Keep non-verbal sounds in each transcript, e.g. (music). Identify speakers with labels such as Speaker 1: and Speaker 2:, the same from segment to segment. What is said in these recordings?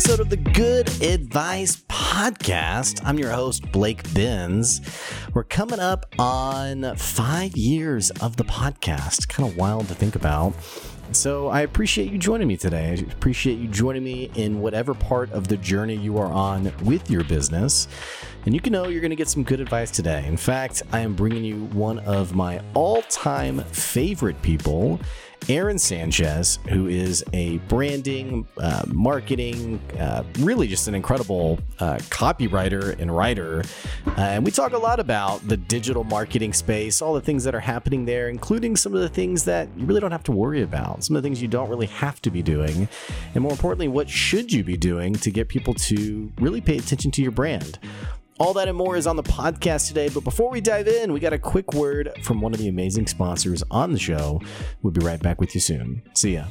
Speaker 1: episode of the Good Advice Podcast. I'm your host, Blake Benz. We're coming up on five years of the podcast. Kind of wild to think about. So I appreciate you joining me today. I appreciate you joining me in whatever part of the journey you are on with your business. And you can know you're going to get some good advice today. In fact, I am bringing you one of my all time favorite people. Erin Sanchez, who is a branding, uh, marketing, uh, really just an incredible uh, copywriter and writer. Uh, and we talk a lot about the digital marketing space, all the things that are happening there, including some of the things that you really don't have to worry about, some of the things you don't really have to be doing. And more importantly, what should you be doing to get people to really pay attention to your brand? All that and more is on the podcast today. But before we dive in, we got a quick word from one of the amazing sponsors on the show. We'll be right back with you soon. See ya.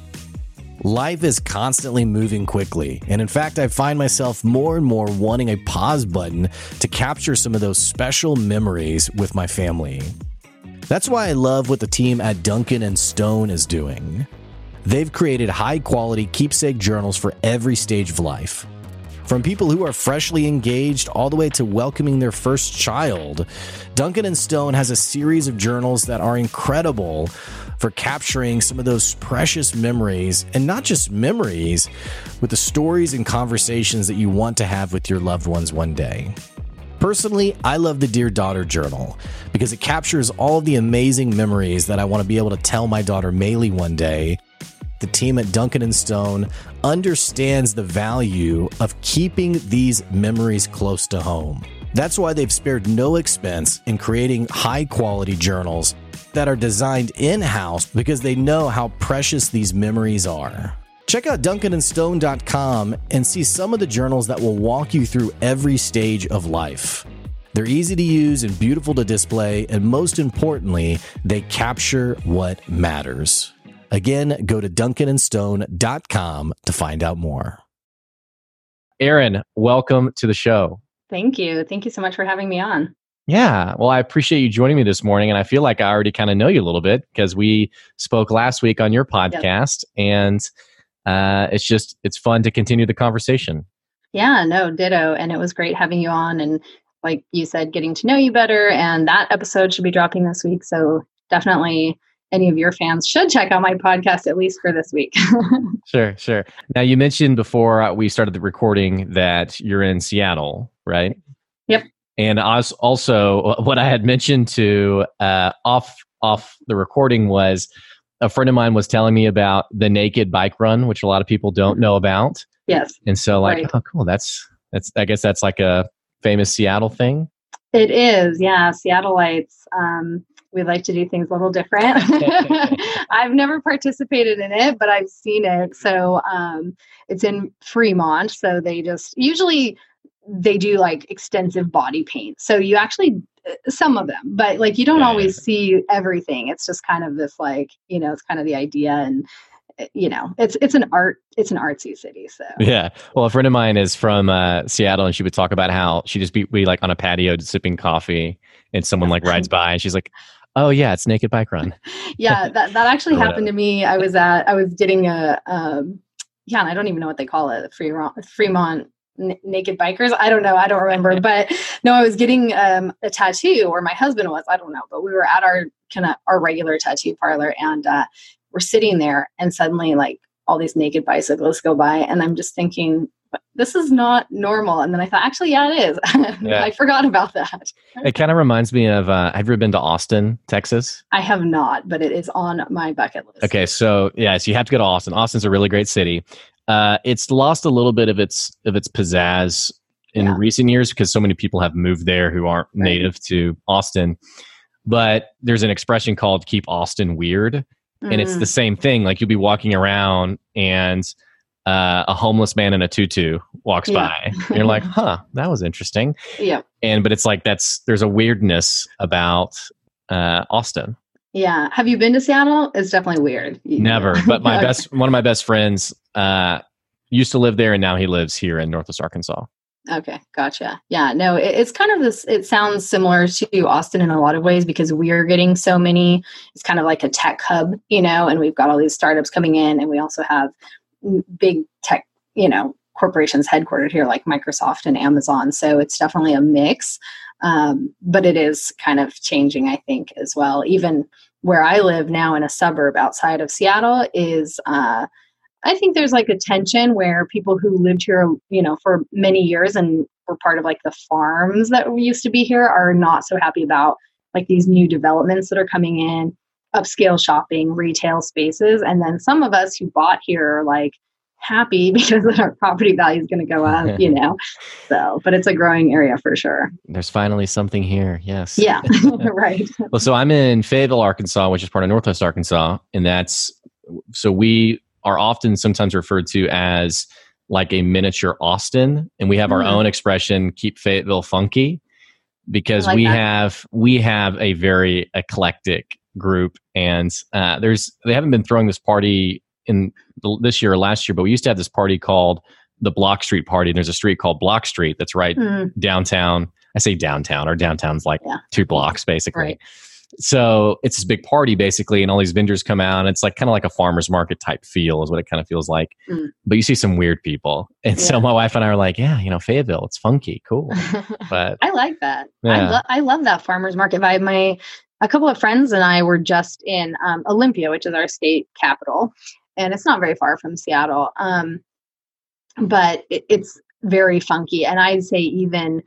Speaker 1: Life is constantly moving quickly, and in fact, I find myself more and more wanting a pause button to capture some of those special memories with my family. That's why I love what the team at Duncan and Stone is doing. They've created high quality keepsake journals for every stage of life. From people who are freshly engaged all the way to welcoming their first child, Duncan and Stone has a series of journals that are incredible for capturing some of those precious memories, and not just memories, with the stories and conversations that you want to have with your loved ones one day. Personally, I love the Dear Daughter Journal because it captures all of the amazing memories that I want to be able to tell my daughter Maylee one day the team at Duncan and Stone understands the value of keeping these memories close to home. That's why they've spared no expense in creating high quality journals that are designed in house because they know how precious these memories are. Check out duncanandstone.com and see some of the journals that will walk you through every stage of life. They're easy to use and beautiful to display, and most importantly, they capture what matters. Again, go to duncanandstone.com to find out more.
Speaker 2: Erin, welcome to the show.
Speaker 3: Thank you. Thank you so much for having me on.
Speaker 2: Yeah, well, I appreciate you joining me this morning. And I feel like I already kind of know you a little bit because we spoke last week on your podcast. Yep. And uh, it's just, it's fun to continue the conversation.
Speaker 3: Yeah, no, ditto. And it was great having you on. And like you said, getting to know you better. And that episode should be dropping this week. So definitely any of your fans should check out my podcast at least for this week. (laughs)
Speaker 2: sure, sure. Now you mentioned before uh, we started the recording that you're in Seattle, right?
Speaker 3: Yep.
Speaker 2: And also, (laughs) what I had mentioned to uh, off off the recording was a friend of mine was telling me about the naked bike run, which a lot of people don't know about.
Speaker 3: Yes.
Speaker 2: And so, like, right. oh, cool. That's that's. I guess that's like a famous Seattle thing.
Speaker 3: It is, yeah. Seattleites. Um, we like to do things a little different. (laughs) (laughs) I've never participated in it, but I've seen it. So um, it's in Fremont. So they just usually they do like extensive body paint. So you actually uh, some of them, but like you don't always see everything. It's just kind of this like you know it's kind of the idea and uh, you know it's it's an art it's an artsy city so
Speaker 2: yeah well a friend of mine is from uh, seattle and she would talk about how she just be, be like on a patio sipping coffee and someone like rides (laughs) by and she's like Oh yeah, it's Naked Bike Run. (laughs)
Speaker 3: yeah, that that actually (laughs) happened to me. I was at I was getting a um, yeah, I don't even know what they call it, Fremont Fremont N- naked bikers. I don't know. I don't remember. (laughs) but no, I was getting um, a tattoo, or my husband was. I don't know. But we were at our kind of our regular tattoo parlor, and uh, we're sitting there, and suddenly like all these naked bicyclists go by, and I'm just thinking, this is not normal. And then I thought, actually, yeah, it is. (laughs) Yeah. I forgot about that.
Speaker 2: It kind of reminds me of uh, have you ever been to Austin, Texas?
Speaker 3: I have not, but it is on my bucket list.
Speaker 2: Okay, so yeah, so you have to go to Austin. Austin's a really great city. Uh, it's lost a little bit of its of its pizzazz in yeah. recent years because so many people have moved there who aren't right. native to Austin. But there's an expression called "keep Austin weird," mm. and it's the mm. same thing. Like you'll be walking around and uh, a homeless man in a tutu walks yeah. by. And you're like, (laughs) huh, that was interesting.
Speaker 3: Yeah.
Speaker 2: And but it's like that's there's a weirdness about uh, Austin.
Speaker 3: Yeah. Have you been to Seattle? It's definitely weird.
Speaker 2: Never. But my (laughs) okay. best one of my best friends uh, used to live there and now he lives here in Northwest Arkansas.
Speaker 3: Okay, gotcha. Yeah, no, it, it's kind of this. It sounds similar to Austin in a lot of ways because we are getting so many. It's kind of like a tech hub, you know, and we've got all these startups coming in, and we also have big tech, you know, corporations headquartered here, like Microsoft and Amazon. So it's definitely a mix, um, but it is kind of changing, I think, as well. Even where I live now in a suburb outside of Seattle is. Uh, I think there's like a tension where people who lived here, you know, for many years and were part of like the farms that used to be here are not so happy about like these new developments that are coming in, upscale shopping, retail spaces. And then some of us who bought here are like, happy (laughs) because our property value is going to go up, (laughs) you know. So, but it's a growing area for sure.
Speaker 2: There's finally something here. Yes.
Speaker 3: Yeah. (laughs) right.
Speaker 2: Well, so I'm in Fayetteville, Arkansas, which is part of Northwest Arkansas, and that's so we are often sometimes referred to as like a miniature Austin, and we have our mm. own expression, "keep Fayetteville funky," because like we that. have we have a very eclectic group, and uh, there's they haven't been throwing this party in this year or last year, but we used to have this party called the Block Street Party. And there's a street called Block Street that's right mm. downtown. I say downtown, or downtown's like yeah. two blocks basically. Right. So it's this big party basically, and all these vendors come out. And it's like kind of like a farmer's market type feel, is what it kind of feels like. Mm. But you see some weird people, and yeah. so my wife and I are like, "Yeah, you know, Fayetteville, it's funky, cool." But (laughs)
Speaker 3: I like that. Yeah. I, lo- I love that farmer's market vibe. My a couple of friends and I were just in um, Olympia, which is our state capital, and it's not very far from Seattle. Um, but it, it's very funky, and I'd say even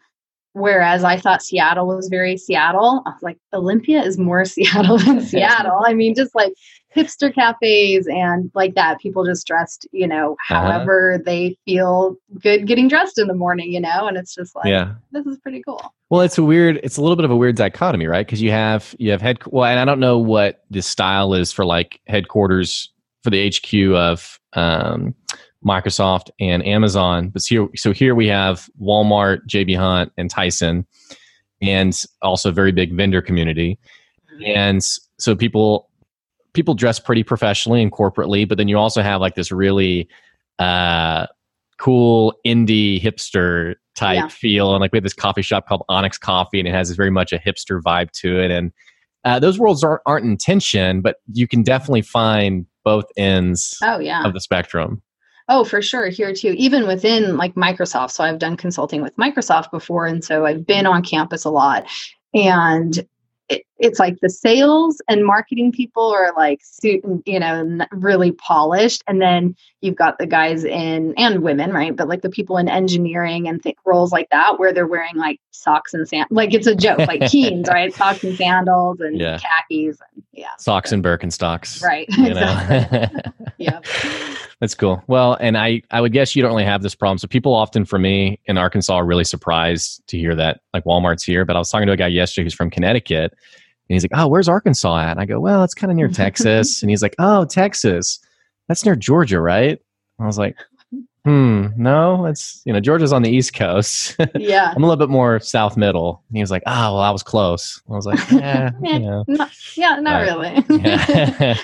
Speaker 3: whereas I thought Seattle was very Seattle, I was like Olympia is more (laughs) Seattle than (laughs) Seattle. I mean, just like hipster cafes and like that. People just dressed, you know, uh-huh. however uh-huh. they feel good getting dressed in the morning, you know, and it's just like, yeah, this is pretty cool.
Speaker 2: Well, it's a weird, it's a little bit of a weird dichotomy, right? Because you have, you have head, well, and I don't know what the style is for like headquarters for the HQ of um, Microsoft and Amazon. But here, so here we have Walmart, JB Hunt, and Tyson, and also a very big vendor community. And so people people dress pretty professionally and corporately, but then you also have like this really uh, cool indie hipster type yeah. feel. And like we have this coffee shop called Onyx Coffee, and it has very much a hipster vibe to it. And uh, those worlds aren't, aren't in tension, but you can definitely find both ends
Speaker 3: oh, yeah.
Speaker 2: of the spectrum.
Speaker 3: Oh, for sure. Here too, even within like Microsoft. So I've done consulting with Microsoft before. And so I've been on campus a lot. And it, it's like the sales and marketing people are like suit you know really polished and then you've got the guys in and women right but like the people in engineering and th- roles like that where they're wearing like socks and sand like it's a joke like (laughs) keens right socks and sandals and yeah. khakis and yeah
Speaker 2: socks and birkenstocks
Speaker 3: right (laughs) exactly. (laughs)
Speaker 2: yeah that's cool well and i i would guess you don't really have this problem so people often for me in arkansas are really surprised to hear that like walmart's here but i was talking to a guy yesterday who's from connecticut and he's like, "Oh, where's Arkansas at?" And I go, "Well, it's kind of near (laughs) Texas." and he's like, "Oh, Texas, that's near Georgia, right?" I was like, "Hmm, no, it's you know Georgia's on the East Coast. (laughs)
Speaker 3: Yeah,
Speaker 2: I'm a little bit more South Middle." And he was like, "Oh, well, I was close." I was like, "Yeah, (laughs)
Speaker 3: yeah, not, yeah, not really." (laughs) Yeah.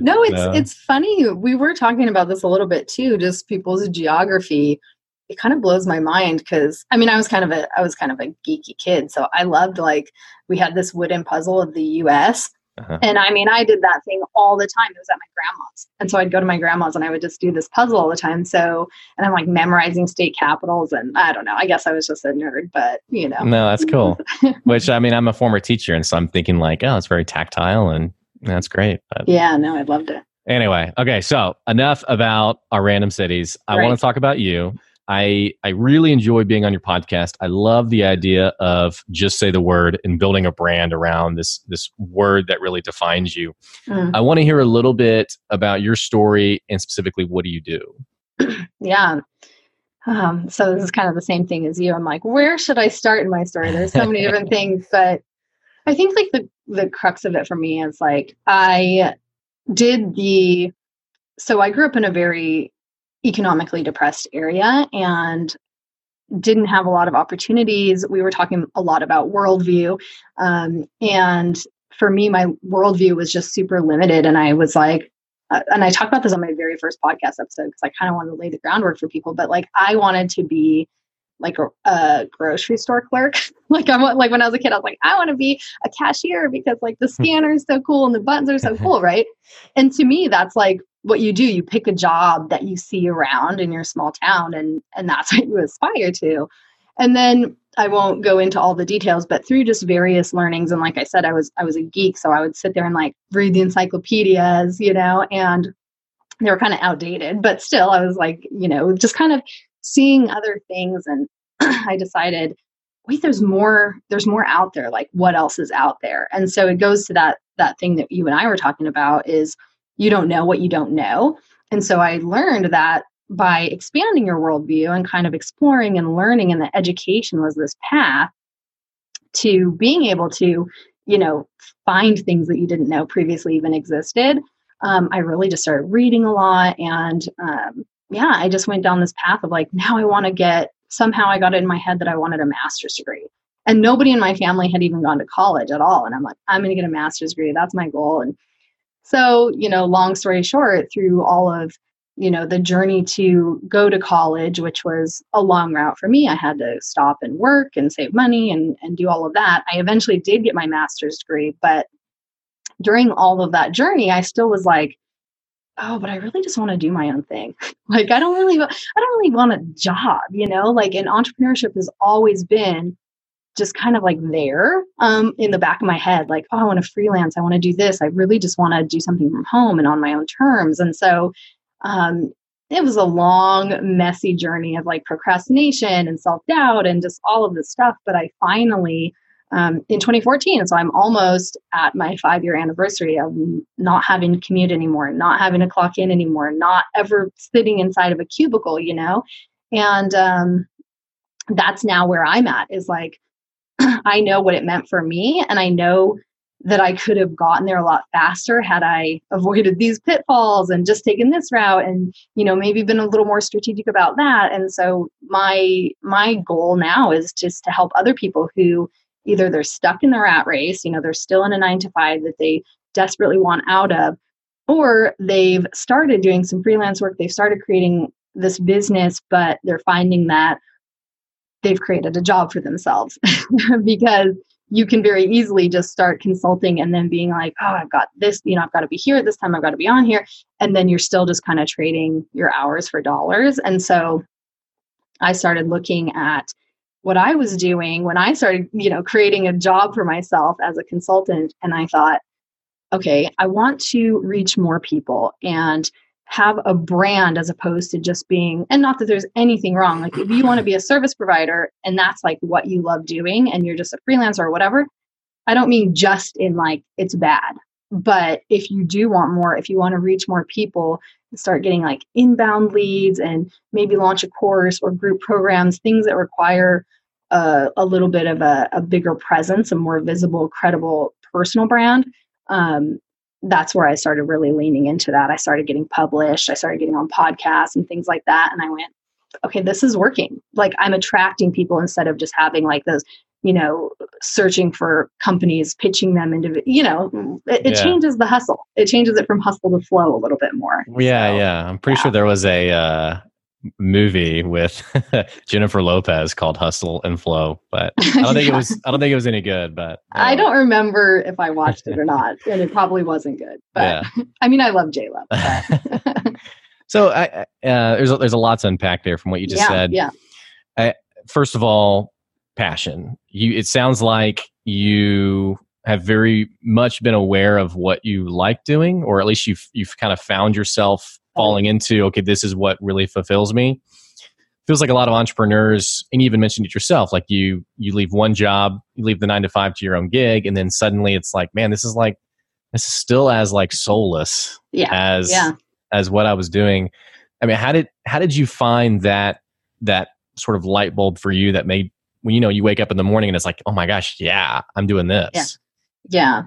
Speaker 3: no, it's it's funny. We were talking about this a little bit too, just people's geography it kind of blows my mind because I mean I was kind of a I was kind of a geeky kid, so I loved like we had this wooden puzzle of the U.S. Uh-huh. And I mean, I did that thing all the time. It was at my grandma's. And so I'd go to my grandma's and I would just do this puzzle all the time. So, and I'm like memorizing state capitals. And I don't know, I guess I was just a nerd, but you know.
Speaker 2: No, that's cool. (laughs) Which I mean, I'm a former teacher. And so I'm thinking like, oh, it's very tactile and that's great.
Speaker 3: But yeah, no, I loved it.
Speaker 2: Anyway, okay. So enough about our random cities. I right. want to talk about you. I I really enjoy being on your podcast. I love the idea of just say the word and building a brand around this this word that really defines you. Mm. I want to hear a little bit about your story and specifically what do you do? (clears throat)
Speaker 3: yeah. Um, so this is kind of the same thing as you. I'm like, where should I start in my story? There's so many different (laughs) things, but I think like the the crux of it for me is like I did the so I grew up in a very economically depressed area and didn't have a lot of opportunities. We were talking a lot about worldview. Um, and for me, my worldview was just super limited. And I was like, uh, and I talked about this on my very first podcast episode because I kind of wanted to lay the groundwork for people, but like I wanted to be like a, a grocery store clerk. (laughs) like I want, like when I was a kid, I was like, I want to be a cashier because like the (laughs) scanner is so cool and the buttons are so cool, (laughs) right? And to me, that's like what you do you pick a job that you see around in your small town and and that's (laughs) what you aspire to. And then i won't go into all the details but through just various learnings and like i said i was i was a geek so i would sit there and like read the encyclopedias you know and they were kind of outdated but still i was like you know just kind of seeing other things and (clears throat) i decided wait there's more there's more out there like what else is out there? And so it goes to that that thing that you and i were talking about is you don't know what you don't know. And so I learned that by expanding your worldview and kind of exploring and learning, and the education was this path to being able to, you know, find things that you didn't know previously even existed. Um, I really just started reading a lot. And um, yeah, I just went down this path of like, now I want to get, somehow I got it in my head that I wanted a master's degree. And nobody in my family had even gone to college at all. And I'm like, I'm going to get a master's degree. That's my goal. And so, you know, long story short, through all of, you know, the journey to go to college, which was a long route for me, I had to stop and work and save money and, and do all of that. I eventually did get my master's degree, but during all of that journey, I still was like, oh, but I really just want to do my own thing. (laughs) like, I don't really, I don't really want a job, you know, like, and entrepreneurship has always been just kind of like there um, in the back of my head, like, oh, I want to freelance. I want to do this. I really just want to do something from home and on my own terms. And so um, it was a long, messy journey of like procrastination and self doubt and just all of this stuff. But I finally, um, in 2014, so I'm almost at my five year anniversary of not having to commute anymore, not having to clock in anymore, not ever sitting inside of a cubicle, you know? And um, that's now where I'm at is like, (clears throat) I know what it meant for me. And I know that I could have gotten there a lot faster had I avoided these pitfalls and just taken this route and you know maybe been a little more strategic about that and so my my goal now is just to help other people who either they're stuck in the rat race you know they're still in a 9 to 5 that they desperately want out of or they've started doing some freelance work they've started creating this business but they're finding that they've created a job for themselves (laughs) because you can very easily just start consulting and then being like, oh, I've got this, you know, I've got to be here at this time, I've got to be on here. And then you're still just kind of trading your hours for dollars. And so I started looking at what I was doing when I started, you know, creating a job for myself as a consultant. And I thought, okay, I want to reach more people. And have a brand as opposed to just being and not that there's anything wrong like if you want to be a service provider and that's like what you love doing and you're just a freelancer or whatever i don't mean just in like it's bad but if you do want more if you want to reach more people start getting like inbound leads and maybe launch a course or group programs things that require a, a little bit of a, a bigger presence a more visible credible personal brand um, that's where I started really leaning into that. I started getting published, I started getting on podcasts and things like that. And I went, okay, this is working. Like I'm attracting people instead of just having like those, you know, searching for companies, pitching them into, you know, it, it yeah. changes the hustle. It changes it from hustle to flow a little bit more.
Speaker 2: Yeah, so, yeah. I'm pretty yeah. sure there was a, uh, movie with (laughs) Jennifer Lopez called Hustle and Flow, but I don't think yeah. it was I don't think it was any good, but
Speaker 3: I don't remember if I watched it or (laughs) not, and it probably wasn't good. But yeah. (laughs) I mean I love J Lo.
Speaker 2: so I uh, there's a, there's a lot to unpack there from what you just
Speaker 3: yeah,
Speaker 2: said.
Speaker 3: Yeah.
Speaker 2: I, first of all, passion. You it sounds like you have very much been aware of what you like doing, or at least you've you've kind of found yourself falling into okay this is what really fulfills me. Feels like a lot of entrepreneurs and you even mentioned it yourself like you you leave one job you leave the nine to five to your own gig and then suddenly it's like man this is like this is still as like soulless
Speaker 3: yeah.
Speaker 2: as
Speaker 3: yeah.
Speaker 2: as what i was doing. I mean how did how did you find that that sort of light bulb for you that made when you know you wake up in the morning and it's like oh my gosh yeah i'm doing this?
Speaker 3: Yeah. Yeah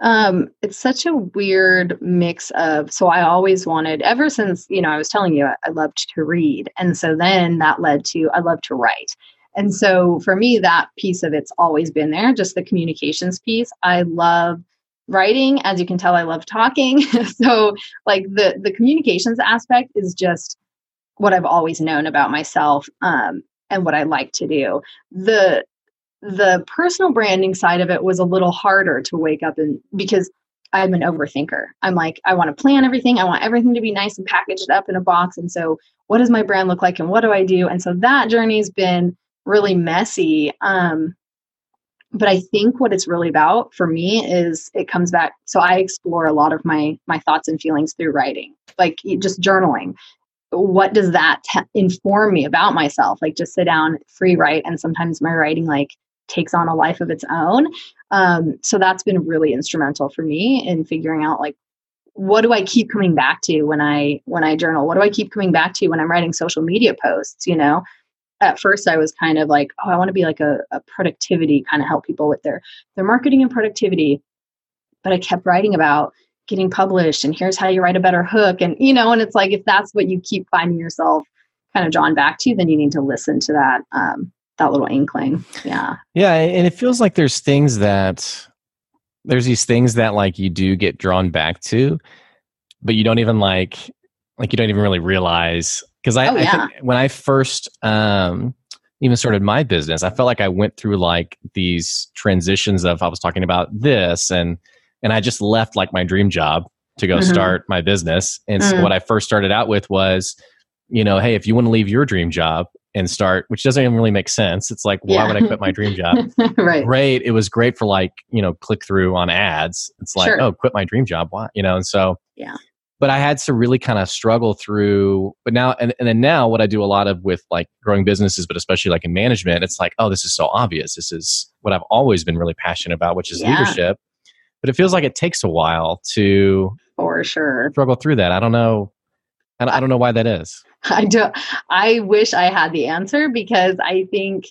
Speaker 3: um, it's such a weird mix of so I always wanted ever since, you know, I was telling you I, I loved to read. And so then that led to I love to write. And so for me, that piece of it's always been there, just the communications piece. I love writing. As you can tell, I love talking. (laughs) so like the the communications aspect is just what I've always known about myself um, and what I like to do. The the personal branding side of it was a little harder to wake up and because I'm an overthinker. I'm like, I want to plan everything. I want everything to be nice and packaged up in a box. And so, what does my brand look like and what do I do? And so, that journey's been really messy. Um, but I think what it's really about for me is it comes back. So, I explore a lot of my my thoughts and feelings through writing, like just journaling. What does that inform me about myself? Like, just sit down, free write, and sometimes my writing like takes on a life of its own. Um, so that's been really instrumental for me in figuring out like what do I keep coming back to when I when I journal? What do I keep coming back to when I'm writing social media posts? You know, at first I was kind of like, oh, I want to be like a, a productivity kind of help people with their their marketing and productivity. But I kept writing about getting published and here's how you write a better hook and you know and it's like if that's what you keep finding yourself kind of drawn back to then you need to listen to that um, that little inkling. Yeah.
Speaker 2: Yeah. And it feels like there's things that, there's these things that like you do get drawn back to, but you don't even like, like you don't even really realize. Cause I, oh, yeah. I think when I first, um, even started my business, I felt like I went through like these transitions of I was talking about this and and I just left like my dream job to go mm-hmm. start my business. And mm-hmm. so mm. what I first started out with was, you know, hey, if you want to leave your dream job, and start, which doesn't even really make sense. It's like, yeah. why would I quit my dream job? (laughs)
Speaker 3: right.
Speaker 2: Great. It was great for like, you know, click through on ads. It's like, sure. oh, quit my dream job. Why? You know, and so,
Speaker 3: yeah.
Speaker 2: But I had to really kind of struggle through, but now, and, and then now what I do a lot of with like growing businesses, but especially like in management, it's like, oh, this is so obvious. This is what I've always been really passionate about, which is yeah. leadership. But it feels like it takes a while to
Speaker 3: for sure
Speaker 2: struggle through that. I don't know. I don't know why that is. (laughs)
Speaker 3: I don't I wish I had the answer because I think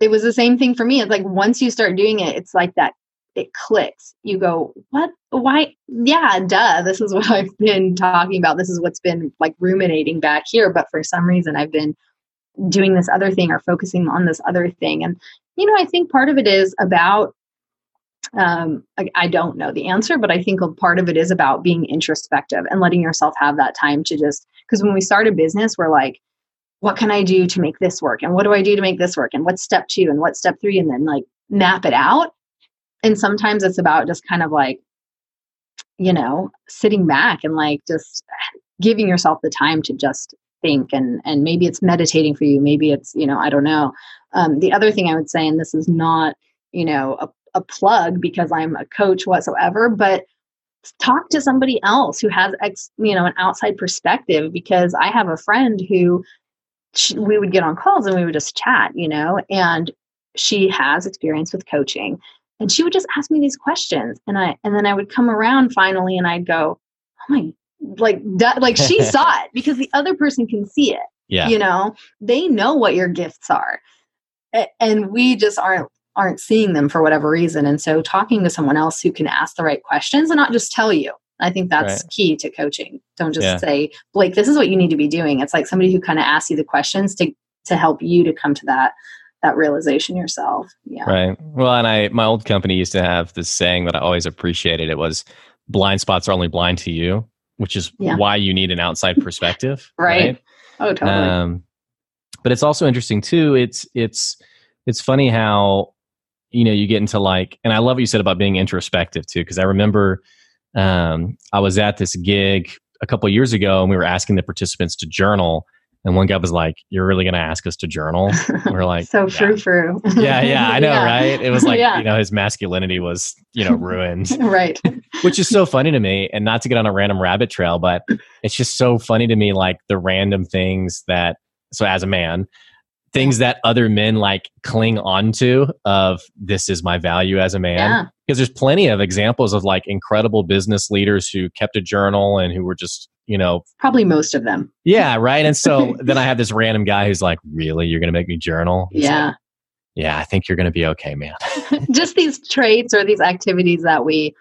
Speaker 3: it was the same thing for me. It's like once you start doing it, it's like that it clicks. You go, what? Why? Yeah, duh. This is (laughs) what I've been talking about. This is what's been like ruminating back here. But for some reason, I've been doing this other thing or focusing on this other thing. And, you know, I think part of it is about um, I, I, don't know the answer, but I think a part of it is about being introspective and letting yourself have that time to just, because when we start a business, we're like, what can I do to make this work? And what do I do to make this work? And what's step two? And what's step three? And then like map it out. And sometimes it's about just kind of like, you know, sitting back and like just giving yourself the time to just think and and maybe it's meditating for you maybe it's you know i don't know um, the other thing i would say and this is not you know a a plug because I'm a coach whatsoever, but talk to somebody else who has ex, you know an outside perspective because I have a friend who she, we would get on calls and we would just chat, you know, and she has experience with coaching and she would just ask me these questions and I and then I would come around finally and I'd go, "Oh my like that like she (laughs) saw it because the other person can see it."
Speaker 2: Yeah.
Speaker 3: You know, they know what your gifts are. And we just aren't aren't seeing them for whatever reason. And so talking to someone else who can ask the right questions and not just tell you. I think that's right. key to coaching. Don't just yeah. say, Blake, this is what you need to be doing. It's like somebody who kind of asks you the questions to to help you to come to that that realization yourself. Yeah.
Speaker 2: Right. Well, and I my old company used to have this saying that I always appreciated. It was blind spots are only blind to you, which is yeah. why you need an outside perspective. (laughs)
Speaker 3: right. right. Oh, totally. Um,
Speaker 2: but it's also interesting too. It's it's it's funny how you know you get into like and i love what you said about being introspective too because i remember um, i was at this gig a couple years ago and we were asking the participants to journal and one guy was like you're really going to ask us to journal? And we're like (laughs)
Speaker 3: so frou frou
Speaker 2: yeah yeah i know (laughs) yeah. right? It was like yeah. you know his masculinity was you know ruined. (laughs)
Speaker 3: Right.
Speaker 2: Which is so funny to me and not to get on a random rabbit trail but it's just so funny to me like the random things that so as a man things that other men like cling onto of this is my value as a man. Yeah. because there's plenty of examples of like incredible business leaders who kept a journal and who were just you know
Speaker 3: probably most of them.
Speaker 2: Yeah right? And so (laughs) then i have this random guy who's like really? You're gonna make me journal?
Speaker 3: He's yeah.
Speaker 2: Like, yeah i think you're gonna be okay man. (laughs)
Speaker 3: Just these traits or these activities that we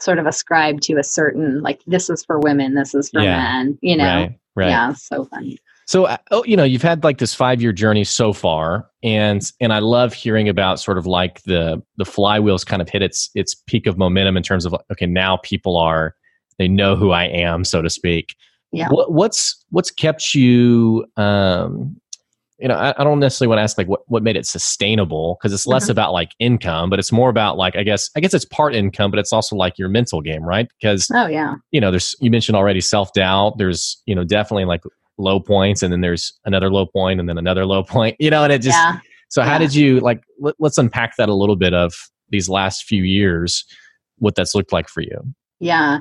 Speaker 3: sort of ascribe to a certain like this is for women this is for yeah. men you know?
Speaker 2: Right, right.
Speaker 3: yeah so funny
Speaker 2: so, uh, oh, you know, you've had like this five year journey so far, and and I love hearing about sort of like the the flywheels kind of hit its its peak of momentum in terms of okay, now people are they know who I am, so to speak.
Speaker 3: Yeah.
Speaker 2: What, what's what's kept you um, you know, I, I, don't necessarily want to ask like what, what made it sustainable because it's less mm-hmm. about like income, but it's more about like I guess I guess it's part income, but it's also like your mental game, right? Because
Speaker 3: oh yeah,
Speaker 2: you know, there's you mentioned already self doubt. There's you know definitely like low points, and then there's another low point, and then another low (laughs) point. You know, and it just yeah. so how yeah. did you like? Let, let's unpack that a little bit of these last few years, what that's looked like for you.
Speaker 3: Yeah.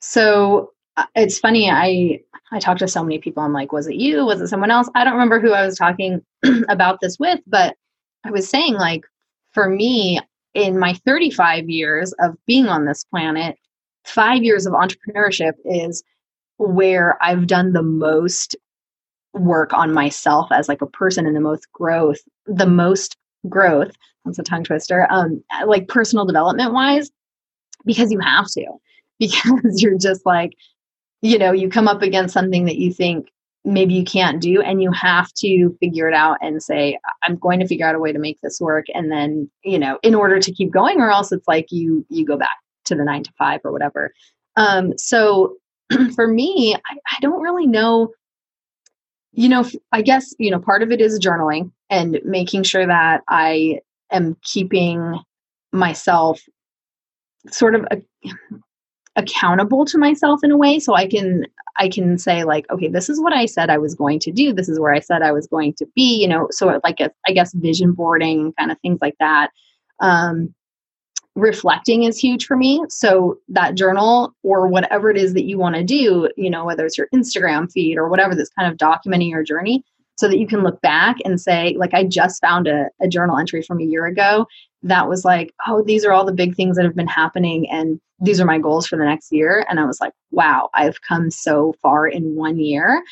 Speaker 3: So uh, it's funny. I I talked to so many people. I'm like, was it you? Was it someone else? I don't remember who I was talking (clears throat) about this with, but I was saying, like, for me, in my 35 years of being on this planet, five years of entrepreneurship is where I've done the most work on myself as like a person and the most growth, the most growth. That's a tongue twister. Um, like personal development wise, because you have to, (laughs) because you're just like, you know, you come up against something that you think maybe you can't do and you have to figure it out and say i'm going to figure out a way to make this work and then you know in order to keep going or else it's like you you go back to the nine to five or whatever um so (clears throat) for me I, I don't really know you know i guess you know part of it is journaling and making sure that i am keeping myself sort of a, (sighs) accountable to myself in a way. So i can i can say like okay this is what i said i was going to do. This is where i said i was going to be you know so like a, I guess vision boarding kind of things like that. Um reflecting is huge for me so that journal or whatever it is that you want to do you know whether it's your instagram feed or whatever that's kind of documenting your journey so that you can look back and say like i just found a, a journal entry from a year ago that was like, oh, these are all the big things that have been happening and these are my goals for the next year. And I was like, wow, I've come so far in one year.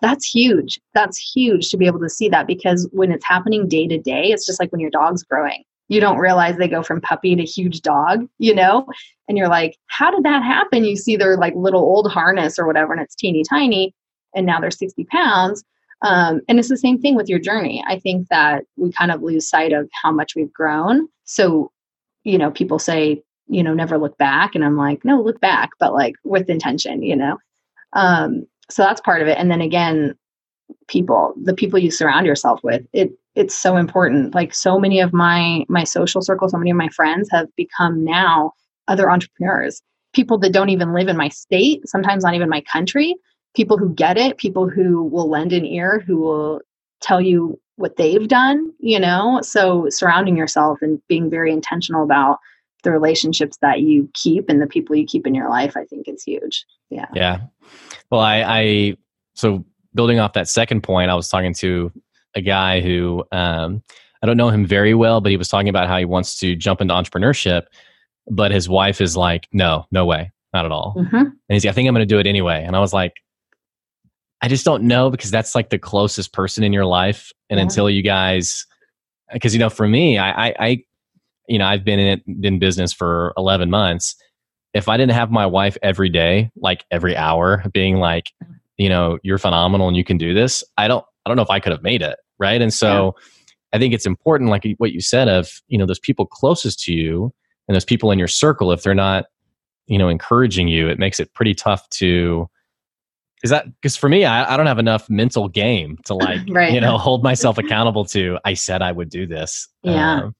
Speaker 3: That's huge. That's huge to be able to see that because when it's happening day to day, it's just like when your dog's growing. You don't realize they go from puppy to huge dog, you know? And you're like, how did that happen? You see their like little old harness or whatever, and it's teeny tiny, and now they're 60 pounds. Um, and it's the same thing with your journey. I think that we kind of lose sight of how much we've grown. So, you know, people say, you know, never look back. And I'm like, no, look back, but like with intention, you know? Um, so that's part of it. And then again, people, the people you surround yourself with, it, it's so important. Like so many of my, my social circle, so many of my friends have become now other entrepreneurs, people that don't even live in my state, sometimes not even my country, people who get it, people who will lend an ear, who will tell you what they've done, you know? So surrounding yourself and being very intentional about the relationships that you keep and the people you keep in your life, I think is huge. Yeah.
Speaker 2: Yeah. Well, I, I so building off that second point, I was talking to a guy who um, I don't know him very well, but he was talking about how he wants to jump into entrepreneurship, but his wife is like, no, no way, not at all. Mm-hmm. And he's, like, I think I'm going to do it anyway. And I was like, I just don't know because that's like the closest person in your life. And yeah. until you guys, because you know, for me, I, I, I, you know, I've been in it, in business for 11 months. If I didn't have my wife every day, like every hour, being like, you know, you're phenomenal and you can do this, I don't, I don't know if I could have made it. Right. And so yeah. I think it's important, like what you said, of, you know, those people closest to you and those people in your circle, if they're not, you know, encouraging you, it makes it pretty tough to, is that because for me I, I, don't have enough mental game to (laughs) like right. you know (laughs) hold myself accountable to i said i would do this
Speaker 3: yeah um,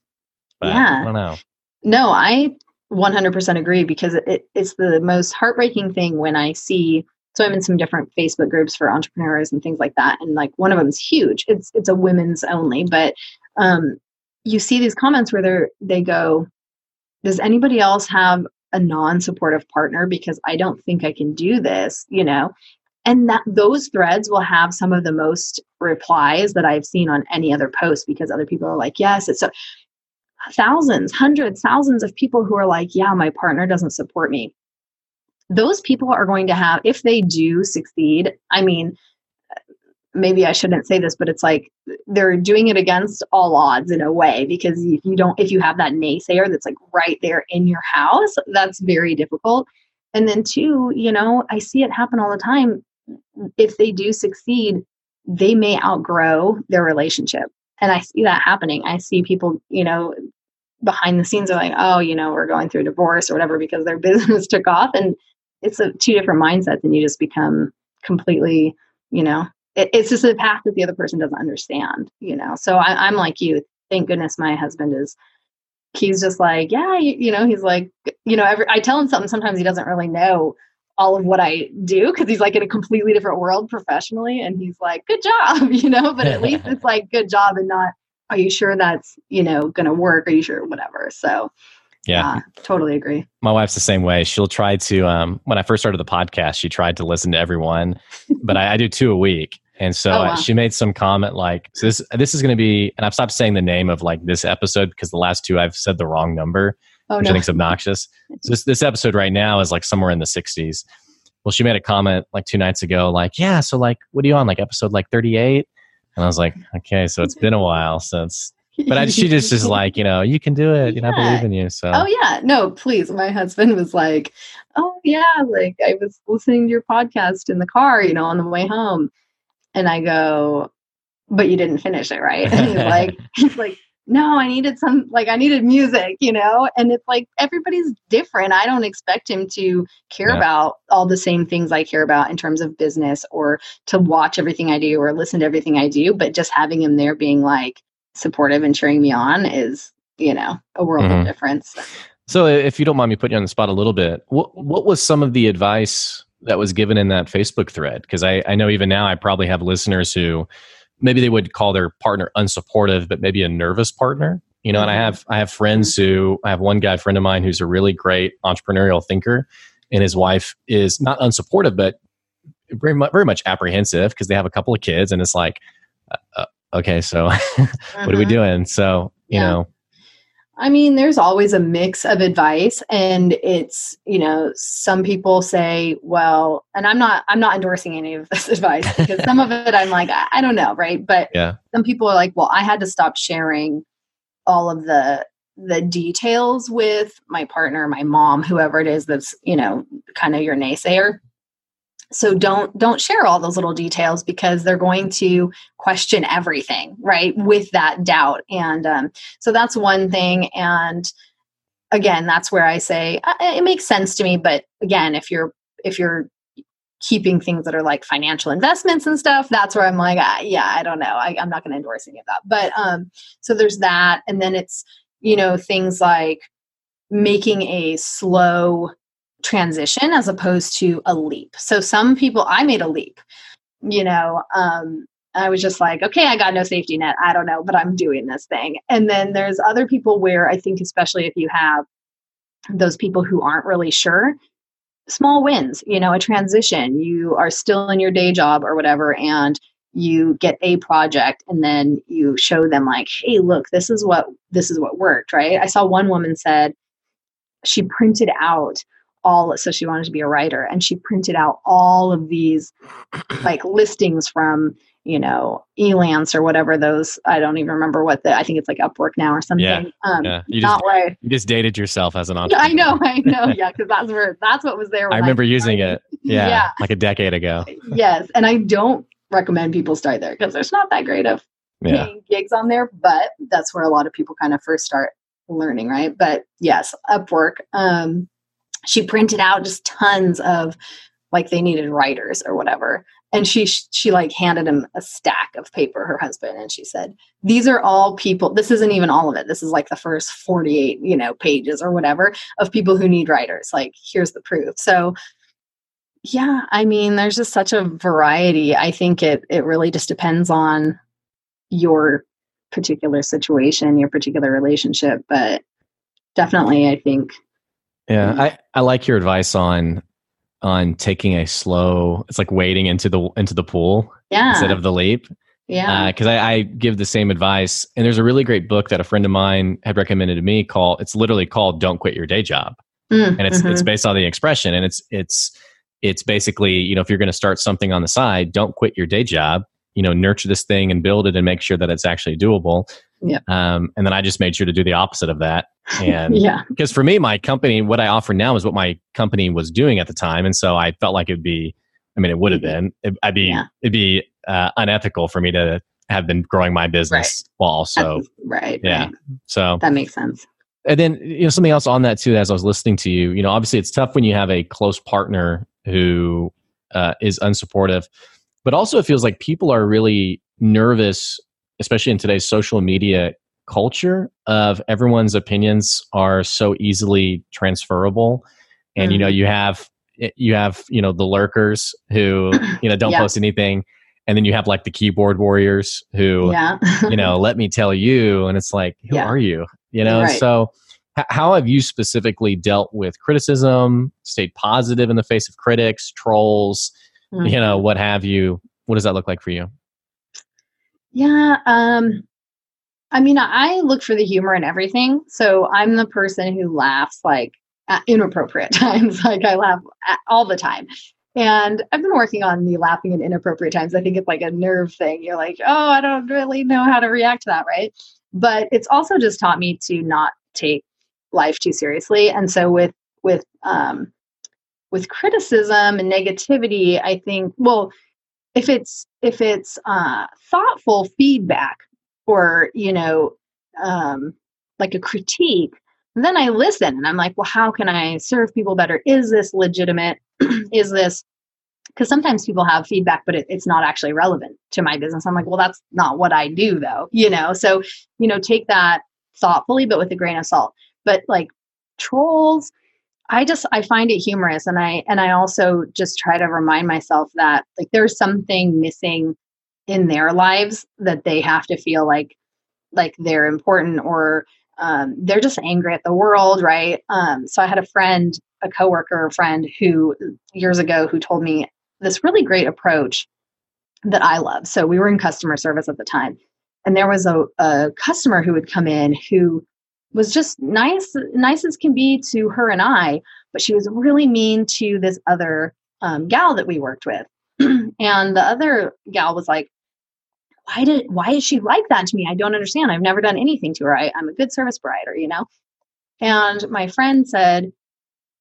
Speaker 3: yeah
Speaker 2: i don't know
Speaker 3: no i 100% agree because it, it's the most heartbreaking thing when i see so i'm in some different facebook groups for entrepreneurs and things like that. And like one of them is huge. It's it's a women's only but um you see these comments where they're they go does anybody else have a non-supportive partner? Because I don't think I can do this, you know? And that those threads will have some of the most replies that i've seen on any other post because other people are like yes it's so thousands hundreds thousands of people who are like yeah my partner doesn't support me those people are going to have if they do succeed i mean maybe i shouldn't say this but it's like they're doing it against all odds in a way because if you don't if you have that naysayer that's like right there in your house that's very difficult and then two you know i see it happen all the time if they do succeed, they may outgrow their relationship. And I see that happening. I see people, you know, behind the scenes are like, oh, you know, we're going through divorce or whatever because their (laughs) business took off. And it's a two different mindsets, and you just become completely, you know, it, it's just a path that the other person doesn't understand, you know. So I, I'm like you. Thank goodness my husband is. He's just like, yeah, you, you know. He's like, you know, every I tell him something. Sometimes he doesn't really know all of what I do because he's like in a completely different world professionally, and he's like, good job, (laughs) you know. But at least it's (laughs) like good job and not. Are you sure that's you know to work? Are you sure whatever? So
Speaker 2: yeah,
Speaker 3: uh, totally agree.
Speaker 2: My wife's the same way. She'll try to. Um, when I first started the podcast, she tried to listen to everyone, but I, I do two a week. And so (laughs)
Speaker 3: Oh, wow.
Speaker 2: she made some comment like, "So this this is going to be," and I've stopped saying the name of like this episode because the last two I've said the wrong number,
Speaker 3: Oh
Speaker 2: which I
Speaker 3: no.
Speaker 2: think is obnoxious. So this this episode right now is like somewhere in the 60s. Well, she made a comment like two nights ago, like, "Yeah, so like, what are you on? Like episode like 38?" And I was like, "Okay, so it's been a while since." But I, she just is like, you know, you can do it. You know, I believe in you. So
Speaker 3: Oh yeah, no, please. My husband was like, "Oh yeah, like I was listening to your podcast in the car, you know, on the way home." And I go, "But you didn't finish it, right?" And he's like, (laughs) (laughs) "He's like, no, I needed some, like I needed music, you know." And it's like everybody's different. I don't expect him to care
Speaker 2: Yeah.
Speaker 3: about all the same things I care about in terms of business or to watch everything I do or listen to everything I do. But just having him there, being like supportive and cheering me on, is you know a world
Speaker 2: Mhm.
Speaker 3: of difference.
Speaker 2: So, if you don't mind me putting you on the spot a little bit, what what was some of the advice that was given in that Facebook thread? Because I, I know even now I probably have listeners who maybe they would call their partner unsupportive, but maybe a nervous partner. You know, and I have I have friends who I have one guy friend of mine who's a really great entrepreneurial thinker, and his wife is not unsupportive, but very much very much apprehensive because they have a couple of kids, and it's like, uh, okay, so (laughs) what are we
Speaker 3: Mhm.
Speaker 2: doing? So you
Speaker 3: Yeah.
Speaker 2: know,
Speaker 3: I mean, there's always a mix of advice and it's, you know, some people say, well, and I'm not I'm not endorsing any of this (laughs) advice because some of it I'm like, I, I don't know, right? But
Speaker 2: Yeah.
Speaker 3: some people are like, well, I had to stop sharing all of the the details with my partner, my mom, whoever it is that's, you know, kind of your naysayer. So don't don't share all those little details because they're going to question everything, right? With that doubt. And um, so that's one thing. And again, that's where I say uh, it makes sense to me. But again, if you're if you're keeping things that are like financial investments and stuff, that's where I'm like, ah, yeah, I don't know. I, I'm not going to endorse any of that. But um, so there's that, and then it's you know things like making a slow transition as opposed to a leap. So some people, I made a leap. You know, um, I was just like, okay, I got no safety net. I don't know, but I'm doing this thing. And then there's other people where I think, especially if you have those people who aren't really sure, small wins, you know, a transition, you are still in your day job or whatever, and you get a project and then you show them like hey look this is what this is what worked right i saw one woman said she printed out all so she wanted to be a writer and she printed out all of these (clears throat) like listings from you know elance or whatever those i don't even remember what the i think it's like upwork now or something
Speaker 2: Yeah,
Speaker 3: um
Speaker 2: yeah. You
Speaker 3: not
Speaker 2: just
Speaker 3: where
Speaker 2: you just dated yourself as an entrepreneur. (laughs)
Speaker 3: I know i know yeah because that's where that's what was there
Speaker 2: I remember using it. Yeah,
Speaker 3: Yeah.
Speaker 2: like a decade ago.
Speaker 3: yes and i don't recommend people start there because there's not that great of
Speaker 2: Yeah.
Speaker 3: gigs on there, but that's where a lot of people kind of first start learning, right? But yes, Upwork. Um, she printed out just tons of like they needed writers or whatever, and she she like handed him a stack of paper, her husband, and she said, "These are all people. This isn't even all of it. This is like the first forty eight, you know, pages or whatever of people who need writers. Like here's the proof." So yeah, I mean, there's just such a variety. I think it it really just depends on your particular situation, your particular relationship, but definitely I think
Speaker 2: Yeah,
Speaker 3: Mm.
Speaker 2: I, I like your advice on on taking a slow. It's like wading into the into the pool
Speaker 3: yeah.
Speaker 2: instead of the leap.
Speaker 3: yeah.
Speaker 2: Because I, I give the same advice, and there's a really great book that a friend of mine had recommended to me. called It's literally called "Don't Quit Your Day Job,"
Speaker 3: Mm,
Speaker 2: and it's
Speaker 3: mhm.
Speaker 2: it's based on the expression, and it's it's it's basically you know if you're going to start something on the side, don't quit your day job. You know, nurture this thing and build it, and make sure that it's actually doable.
Speaker 3: yeah
Speaker 2: Um, and then I just made sure to do the opposite of that. (laughs) And
Speaker 3: yeah.
Speaker 2: because for me, my company, what I offer now is what my company was doing at the time, and so I felt like it'd be. I mean, it would have been. It, I'd be.
Speaker 3: Yeah.
Speaker 2: It'd be uh, unethical for me to have been growing my business while also.
Speaker 3: That's- right.
Speaker 2: yeah.
Speaker 3: right.
Speaker 2: So
Speaker 3: That makes sense.
Speaker 2: and then you know something else on that too. As I was listening to you, you know, obviously it's tough when you have a close partner who uh, is unsupportive. But also it feels like people are really nervous especially in today's social media culture of everyone's opinions are so easily transferable and mm. you know you have eh, you have you know the lurkers who you know don't yeah. post anything and then you have like the keyboard warriors who yeah. you know (laughs) let me tell you and it's like who yeah. are you you know right. so how have you specifically dealt with criticism stayed positive in the face of critics trolls mm-hmm. you know what have you what does that look like for you
Speaker 3: yeah um i mean i look for the humor in everything so i'm the person who laughs like at inappropriate (laughs) times like i laugh all the time and I've been working on the laughing in inappropriate times. I think it's like a nerve thing. You're like, oh, I don't really know how to react to that, right? But it's also just taught me to not take life too seriously. And so with with um, with criticism and negativity, I think well, if it's if it's uh, thoughtful feedback or you know um, like a critique, then I listen and I'm like, well, how can I serve people better? Is this legitimate? (clears throat) is this because sometimes people have feedback but it, it's not actually relevant to my business i'm like well that's not what i do though you know so you know take that thoughtfully but with a grain of salt but like trolls i just i find it humorous and i and i also just try to remind myself that like there's something missing in their lives that they have to feel like like they're important or um, they're just angry at the world right um, so i had a friend a coworker friend who years ago who told me this really great approach that I love. So we were in customer service at the time, and there was a, a customer who would come in who was just nice, nice as can be to her and I, but she was really mean to this other um, gal that we worked with. (clears throat) and the other gal was like, why did why is she like that to me? I don't understand. I've never done anything to her. I, I'm a good service provider, you know? And my friend said,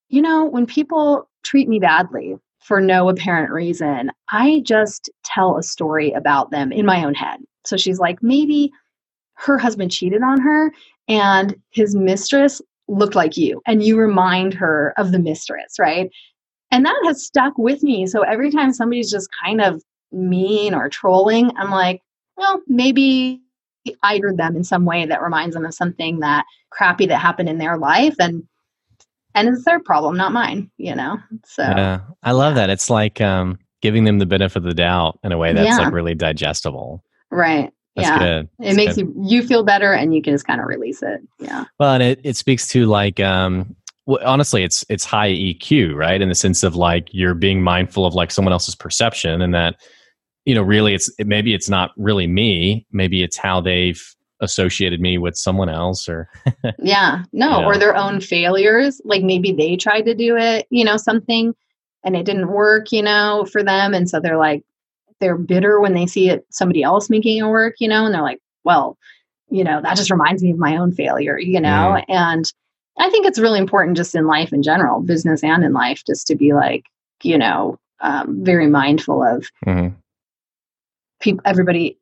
Speaker 3: you know, when people treat me badly for no apparent reason, I just tell a story about them in my own head. So she's like, maybe her husband cheated on her and his mistress looked like you, and you remind her of the mistress, right? And that has stuck with me. So every time somebody's just kind of mean or trolling, I'm like, well, maybe I heard them in some way that reminds them of something that crappy that happened in their life. And and it's their problem, not mine, you know? So
Speaker 2: yeah, I love that. It's like um, giving them the benefit of the doubt in a way that's yeah. like really digestible.
Speaker 3: Right. That's yeah. Good. It makes good. you, you feel better and you can just kind of release it. Yeah.
Speaker 2: Well, and it, it speaks to like, um, well, honestly, it's, it's high EQ, right? In the sense of like, you're being mindful of like someone else's perception and that, you know, really it's, it, maybe it's not really me. Maybe it's how they've associated me with someone else or (laughs)
Speaker 3: yeah no you know. or their own failures like maybe they tried to do it you know something and it didn't work you know for them and so they're like they're bitter when they see it somebody else making it work you know and they're like well you know that just reminds me of my own failure you know and i think it's really important just in life in general business and in life just to be like you know um, very mindful of mm-hmm. people everybody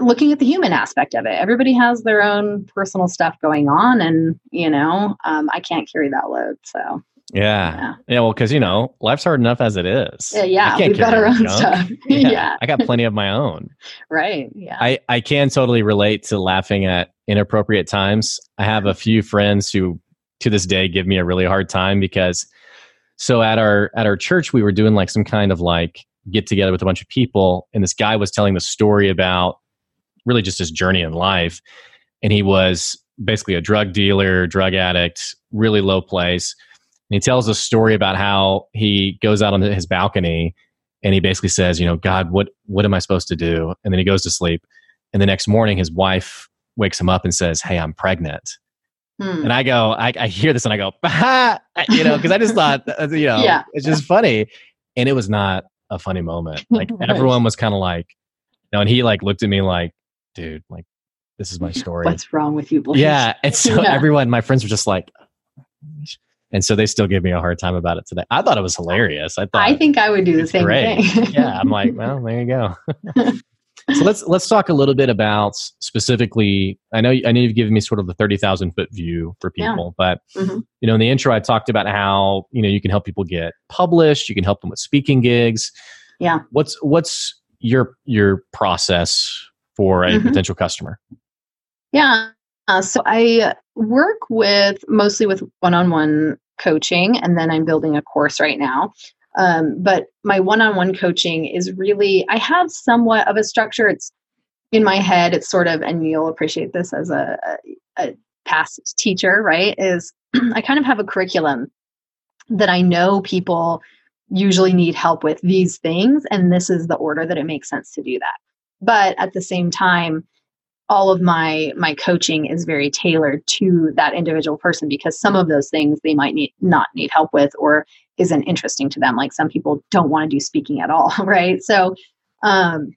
Speaker 3: looking at the human aspect of it. Everybody has their own personal stuff going on, and you know, um, I can't carry that load. So
Speaker 2: yeah, yeah, yeah well, because you know, life's hard enough as it is.
Speaker 3: Yeah, yeah, we've got our own stuff. (laughs) (laughs) yeah, yeah.
Speaker 2: I got plenty of my own. (laughs)
Speaker 3: right. Yeah.
Speaker 2: I I can totally relate to laughing at inappropriate times. I have a few friends who, to this day, give me a really hard time because. So at our at our church, we were doing like some kind of like get together with a bunch of people, and this guy was telling the story about really just his journey in life. And he was basically a drug dealer, drug addict, really low place. And he tells a story about how he goes out on his balcony and he basically says, you know, God, what what am I supposed to do? And then he goes to sleep. And the next morning his wife wakes him up and says, Hey, I'm pregnant. Hmm. And I go, I, I, hear this and I go, (laughs) you know, because I just thought, uh, you know, yeah. it's just funny. And it was not a funny moment. (laughs) Like right. everyone was kind of like, you know, and he like looked at me like, dude, like this is my (laughs) story.
Speaker 3: What's wrong with you?
Speaker 2: Yeah. And so yeah. everyone, my friends were just like, and so they still give me a hard time about it today. I thought it was hilarious. I thought
Speaker 3: I think I would do the same great.
Speaker 2: thing. (laughs) yeah. I'm like, well, there you go. (laughs) so let's let's talk a little bit about specifically. I know I know you've given me sort of the thirty thousand foot view for people, yeah. but mm-hmm. you know, in the intro, I talked about how you know you can help people get published. You can help them with speaking gigs.
Speaker 3: Yeah.
Speaker 2: What's what's your your process for a mm-hmm. potential customer?
Speaker 3: Yeah. Uh, so I work with mostly with one-on-one coaching, and then I'm building a course right now. Um, but my one-on-one coaching is really I have somewhat of a structure. It's in my head. It's sort of, and you'll appreciate this as a, a past teacher, right? Is (clears throat) I kind of have a curriculum that I know people usually need help with these things, and this is the order that it makes sense to do that. But at the same time, all of my my coaching is very tailored to that individual person because some of those things they might need not need help with or isn't interesting to them. Like some people don't want to do speaking at all (laughs) right? So um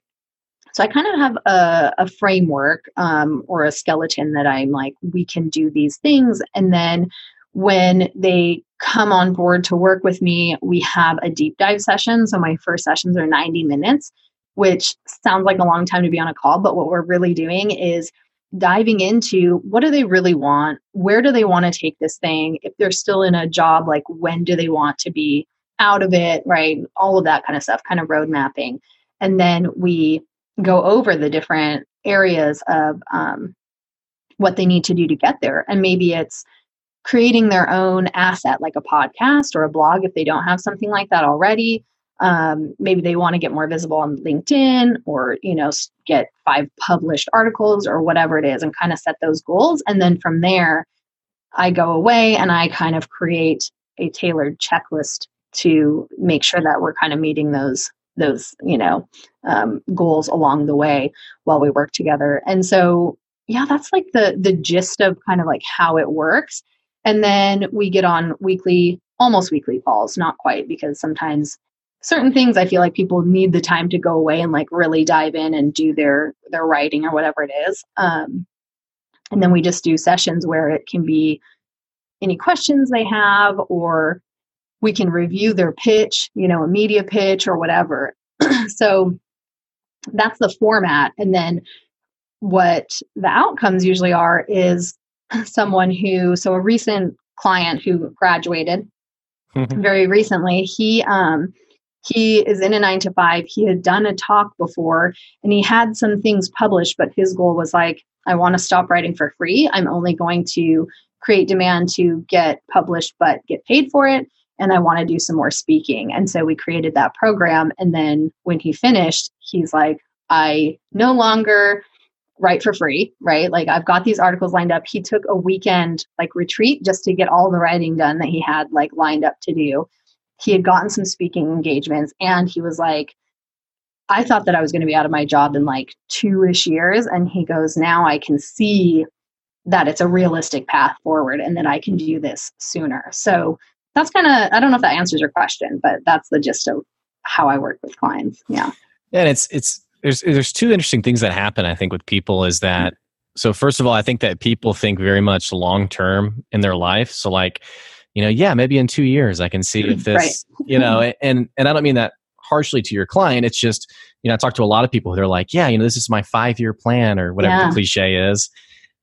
Speaker 3: so i kind of have a, a framework um, or a skeleton that i'm like we can do these things. And then when they come on board to work with me we have a deep dive session. So my first sessions are 90 minutes which sounds like a long time to be on a call, but what we're really doing is diving into what do they really want? Where do they want to take this thing? If they're still in a job, like when do they want to be out of it, right? All of that kind of stuff, kind of road mapping. And then we go over the different areas of um, what they need to do to get there. And maybe it's creating their own asset, like a podcast or a blog if they don't have something like that already um, maybe they want to get more visible on linkedin or you know get five published articles or whatever it is and kind of set those goals. And then from there i go away and i kind of create a tailored checklist to make sure that we're kind of meeting those those you know um, goals along the way while we work together. And so yeah that's like the the gist of kind of like how it works. And then we get on weekly almost weekly calls not quite because sometimes certain things I feel like people need the time to go away and like really dive in and do their their writing or whatever it is. Um, and then we just do sessions where it can be any questions they have or we can review their pitch, you know, a media pitch or whatever. (clears throat) so that's the format. And then what the outcomes usually are is (clears throat) someone who, so a recent client who graduated (laughs) very recently, he um, he is in a nine to five. He had done a talk before and he had some things published, but his goal was like, I want to stop writing for free. I'm only going to create demand to get published, but get paid for it. And I want to do some more speaking. And so we created that program. And then when he finished, he's like, I no longer write for free, right? Like I've got these articles lined up. He took a weekend like retreat just to get all the writing done that he had like lined up to do he had gotten some speaking engagements and he was like i thought that i was going to be out of my job in like two-ish years. And he goes now i can see that it's a realistic path forward and that i can do this sooner. So that's kind of i don't know if that answers your question but that's the gist of how i work with clients yeah.
Speaker 2: And it's it's there's there's two interesting things that happen i think with people is that so first of all i think that people think very much long term in their life so like you know, yeah, maybe in two years I can see if (laughs) this, right. you know, and and I don't mean that harshly to your client. It's just, you know, I talk to a lot of people. They're like, yeah, you know, this is my five year plan or whatever yeah. the cliche is,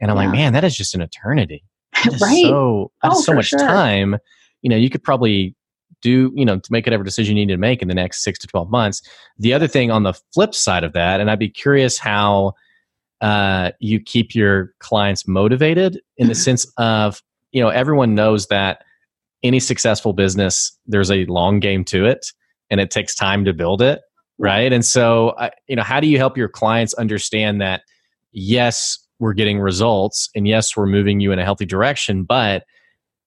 Speaker 2: and I'm yeah. like, man, that is just an eternity. (laughs) right. So oh, so much sure. time. You know, you could probably do you know to make whatever decision you need to make in the next six to 12 months the other thing on the flip side of that and i'd be curious how uh, you keep your clients motivated in the (clears throat) sense of you know everyone knows that any successful business, there's a long game to it and it takes time to build it. Right. And so, you know, how do you help your clients understand that, yes, we're getting results and yes, we're moving you in a healthy direction, but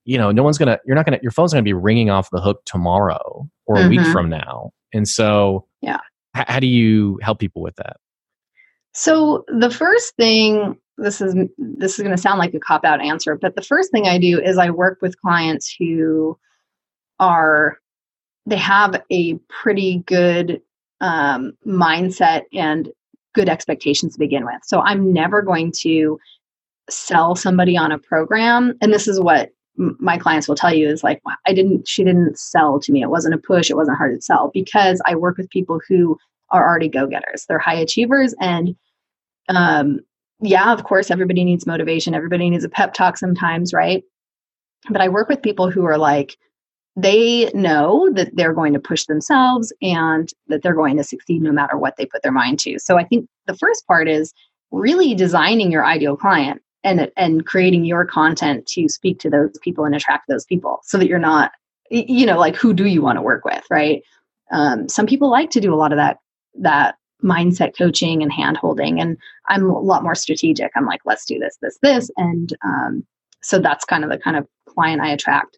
Speaker 2: you know, no one's gonna, you're not gonna, your phone's gonna be ringing off the hook tomorrow or a mm-hmm. week from now. And so,
Speaker 3: yeah,
Speaker 2: h- how do you help people with that?
Speaker 3: So the first thing this is this is going to sound like a cop out answer but the first thing i do is i work with clients who are they have a pretty good um, mindset and good expectations to begin with. So i'm never going to sell somebody on a program and this is what my clients will tell you is like i didn't she didn't sell to me. It wasn't a push. It wasn't hard to sell because i work with people who are already go-getters. They're high achievers and um, yeah, of course, everybody needs motivation. Everybody needs a pep talk sometimes, right? But I work with people who are like, they know that they're going to push themselves and that they're going to succeed no matter what they put their mind to. So I think the first part is really designing your ideal client and and creating your content to speak to those people and attract those people so that you're not you know like who do you want to work with right um, some people like to do a lot of that that mindset coaching and hand holding and i'm a lot more strategic. I'm like let's do this this this and um, so that's kind of the kind of client i attract.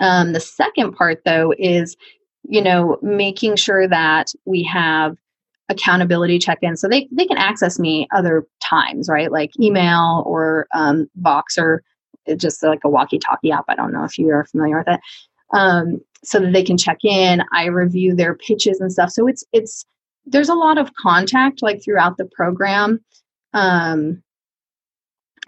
Speaker 3: Um, the second part though is you know making sure that we have accountability check-in so they, they can access me other times right? Like email or um, voxer just like a walkie-talkie app. I don't know if you are familiar with it. Um, so that they can check in. I review their pitches and stuff. So it's it's there's a lot of contact like throughout the program um,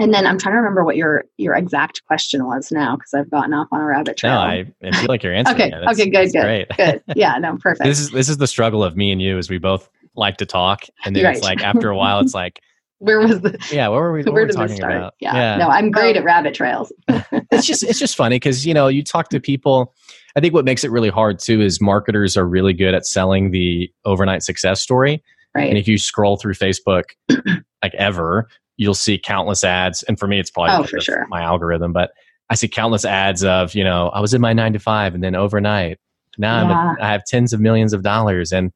Speaker 3: and then I'm trying to remember what your your exact question was now because I've gotten off on a rabbit trail.
Speaker 2: No, I, I feel like you're answering.
Speaker 3: okay, okay, good, good,
Speaker 2: great.
Speaker 3: good. (laughs) Yeah, no, perfect.
Speaker 2: this is this is the struggle of me and you, is we both like to talk, and then right. it's like after a while, it's (laughs) like,
Speaker 3: where was the?
Speaker 2: Yeah, what were we? What
Speaker 3: where
Speaker 2: were we talking
Speaker 3: start?
Speaker 2: about?
Speaker 3: Yeah. yeah, no, I'm great at oh. rabbit trails. (laughs)
Speaker 2: it's just it's just funny because you know you talk to people. I think what makes it really hard too is marketers are really good at selling the overnight success story.
Speaker 3: Right.
Speaker 2: And if you scroll through Facebook, (clears throat) like ever, you'll see countless ads. And for me, it's probably
Speaker 3: oh, for sure.
Speaker 2: my algorithm, but I see countless ads of, you know, I was in my nine to five and then overnight, now yeah. a, I have tens of millions of dollars. And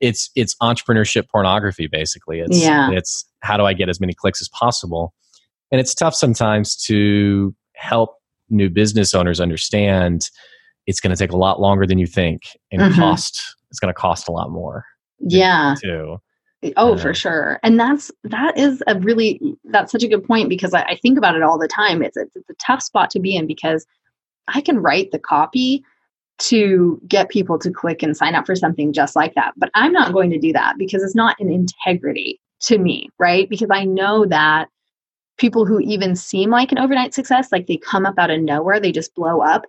Speaker 2: it's, it's entrepreneurship pornography, basically. It's,
Speaker 3: yeah.
Speaker 2: it's how do I get as many clicks as possible? And it's tough sometimes to help new business owners understand it's going to take a lot longer than you think and mm-hmm. cost, it's going to cost a lot more.
Speaker 3: Yeah.
Speaker 2: Too.
Speaker 3: Oh, for sure. And that's that is a really that's such a good point because I, I think about it all the time. It's, it's it's a tough spot to be in because I can write the copy to get people to click and sign up for something just like that. But I'm not going to do that because it's not an integrity to me, right? Because I know that people who even seem like an overnight success, like they come up out of nowhere, they just blow up.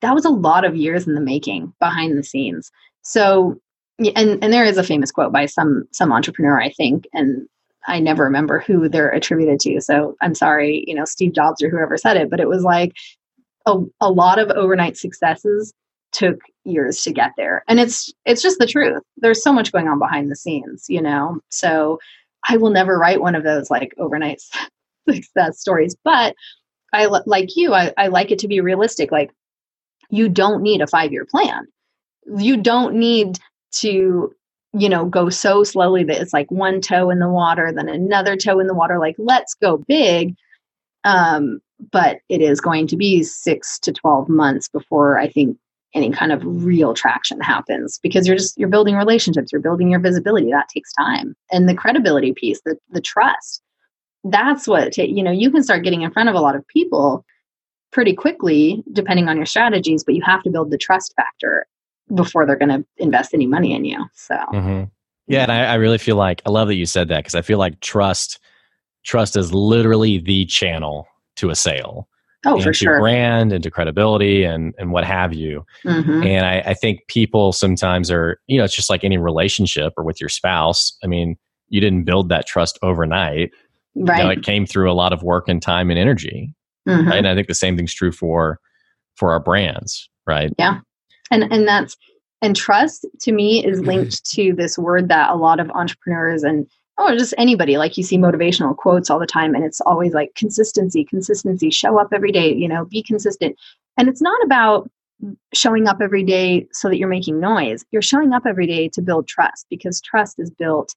Speaker 3: That was a lot of years in the making behind the scenes. So and and there is a famous quote by some some entrepreneur, I think, and I never remember who they're attributed to. So I'm sorry, you know, Steve Jobs or whoever said it, but it was like a, a lot of overnight successes took years to get there. And it's it's just the truth. There's so much going on behind the scenes, you know. So I will never write one of those like overnight success (laughs) stories, but I like you, I, I like it to be realistic. Like you don't need a five year plan. You don't need to you know go so slowly that it's like one toe in the water then another toe in the water like let's go big um, but it is going to be six to 12 months before i think any kind of real traction happens because you're just you're building relationships you're building your visibility that takes time and the credibility piece the, the trust that's what ta- you know you can start getting in front of a lot of people pretty quickly depending on your strategies but you have to build the trust factor before they're going to invest any money in you. So,
Speaker 2: mm-hmm. yeah, and I, I, really feel like I love that you said that because I feel like trust, trust is literally the channel to a sale.
Speaker 3: Oh, for sure.
Speaker 2: Brand into credibility and and what have you. Mm-hmm. And I, I think people sometimes are, you know, it's just like any relationship or with your spouse. I mean, you didn't build that trust overnight.
Speaker 3: Right. You know,
Speaker 2: it came through a lot of work and time and energy. Mm-hmm. Right. And I think the same thing's true for for our brands. Right.
Speaker 3: Yeah and and that's and trust to me is linked to this word that a lot of entrepreneurs and oh just anybody. Like you see motivational quotes all the time and it's always like consistency consistency show up every day you know be consistent. And it's not about showing up every day so that you're making noise. You're showing up every day to build trust because trust is built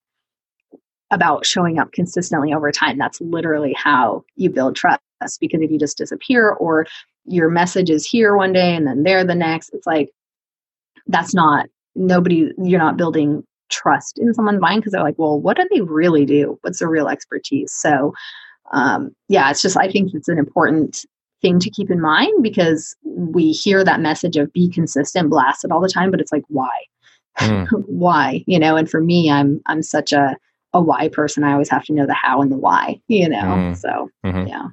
Speaker 3: about showing up consistently over time. That's literally how you build trust because if you just disappear or your message is here one day and then there the next it's like that's not nobody you're not building trust in someone's mind because they're like well what do they really do what's their real expertise so um, yeah it's just i think it's an important thing to keep in mind because we hear that message of be consistent blasted all the time but it's like why mm. (laughs) why you know and for me i'm i'm such a a why person i always have to know the how and the why you know mm. so mm-hmm. yeah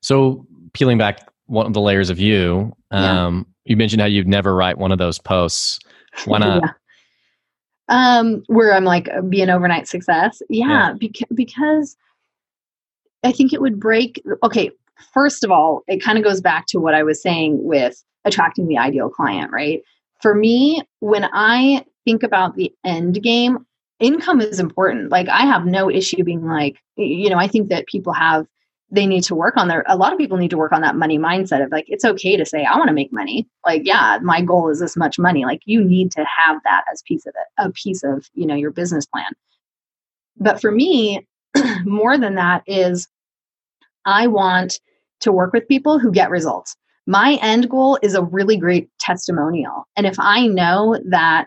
Speaker 2: so peeling back one of the layers of you um, you mentioned how you'd never write one of those posts. Why (laughs) not?
Speaker 3: yeah. Um, where I'm like be an overnight success. Yeah, yeah. Beca- because I think it would break. Okay, first of all, it kind of goes back to what I was saying with attracting the ideal client, right? For me, when I think about the end game, income is important. Like I have no issue being like, you know, I think that people have they need to work on their a lot of people need to work on that money mindset of like it's okay to say i want to make money. Like yeah my goal is this much money. Like you need to have that as piece of it a piece of you know your business plan. But for me (clears throat) more than that is i want to work with people who get results. My end goal is a really great testimonial. And if i know that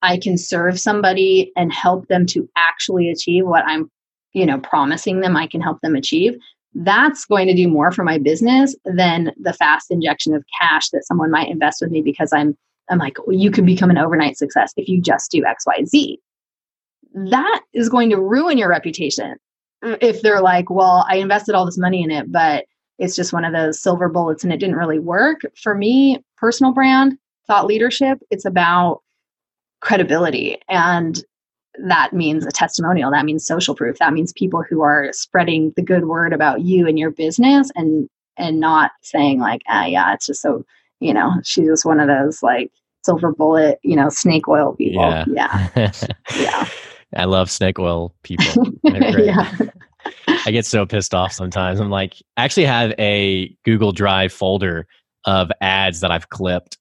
Speaker 3: I can serve somebody and help them to actually achieve what I'm, you know, promising them I can help them achieve, that's going to do more for my business than the fast injection of cash that someone might invest with me because I'm I'm like, well, you can become an overnight success if you just do XYZ. That is going to ruin your reputation. Uh, if they're like, well, I invested all this money in it, but it's just one of those silver bullets and it didn't really work. For me, personal brand, thought leadership, it's about credibility. And that means a testimonial. That means social proof. That means people who are spreading the good word about you and your business and and not saying like, ah, yeah, it's just so, you know, she's just one of those like silver bullet, you know, snake oil people. Yeah. Yeah. (laughs)
Speaker 2: yeah. I love snake oil people. (laughs) yeah. I get so pissed off sometimes. I'm like, I actually have a Google Drive folder of ads that I've clipped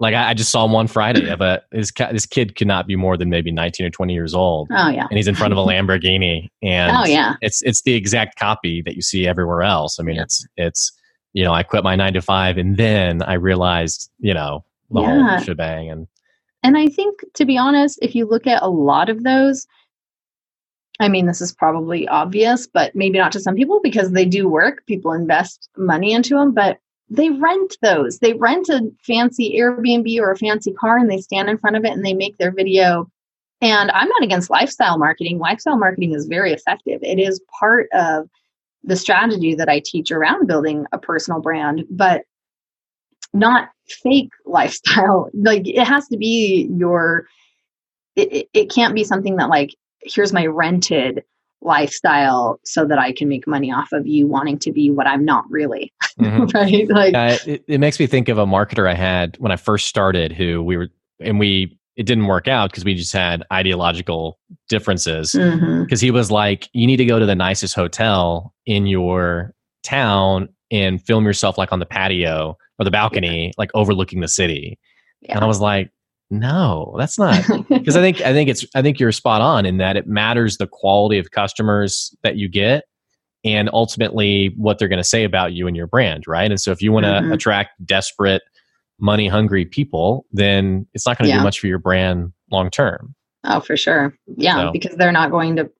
Speaker 2: like I, I, just saw him one Friday of a this this kid could not be more than maybe 19 or 20 years old.
Speaker 3: Oh yeah.
Speaker 2: And he's in front of a (laughs) Lamborghini and
Speaker 3: Oh yeah.
Speaker 2: It's it's the exact copy that you see everywhere else. I mean, yeah. it's it's you know, I quit my 9 to 5 and then I realized, you know, the yeah. whole shebang and
Speaker 3: And I think to be honest, if you look at a lot of those I mean, this is probably obvious, but maybe not to some people because they do work. People invest money into them, but they rent those. They rent a fancy Airbnb or a fancy car and they stand in front of it and they make their video. And I'm not against lifestyle marketing. Lifestyle marketing is very effective. It is part of the strategy that I teach around building a personal brand, but not fake (laughs) lifestyle. Like it has to be your, it, it can't be something that like, here's my rented lifestyle so that I can make money off of you wanting to be what I'm not really. Mm-hmm. (laughs) right? Like
Speaker 2: uh, it, it makes me think of a marketer I had when I first started who we were and we it didn't work out because we just had ideological differences because mm-hmm. he was like you need to go to the nicest hotel in your town and film yourself like on the patio or the balcony yeah. like overlooking the city yeah. and i was like no, that's not because I (laughs) think I think it's I think you're spot on in that it matters the quality of customers that you get and ultimately what they're going to say about you and your brand, right? And so if you want to mm-hmm. attract desperate, money hungry people, then it's not going to yeah. do much for your brand long term.
Speaker 3: Oh, for sure. Yeah, so. because they're not going to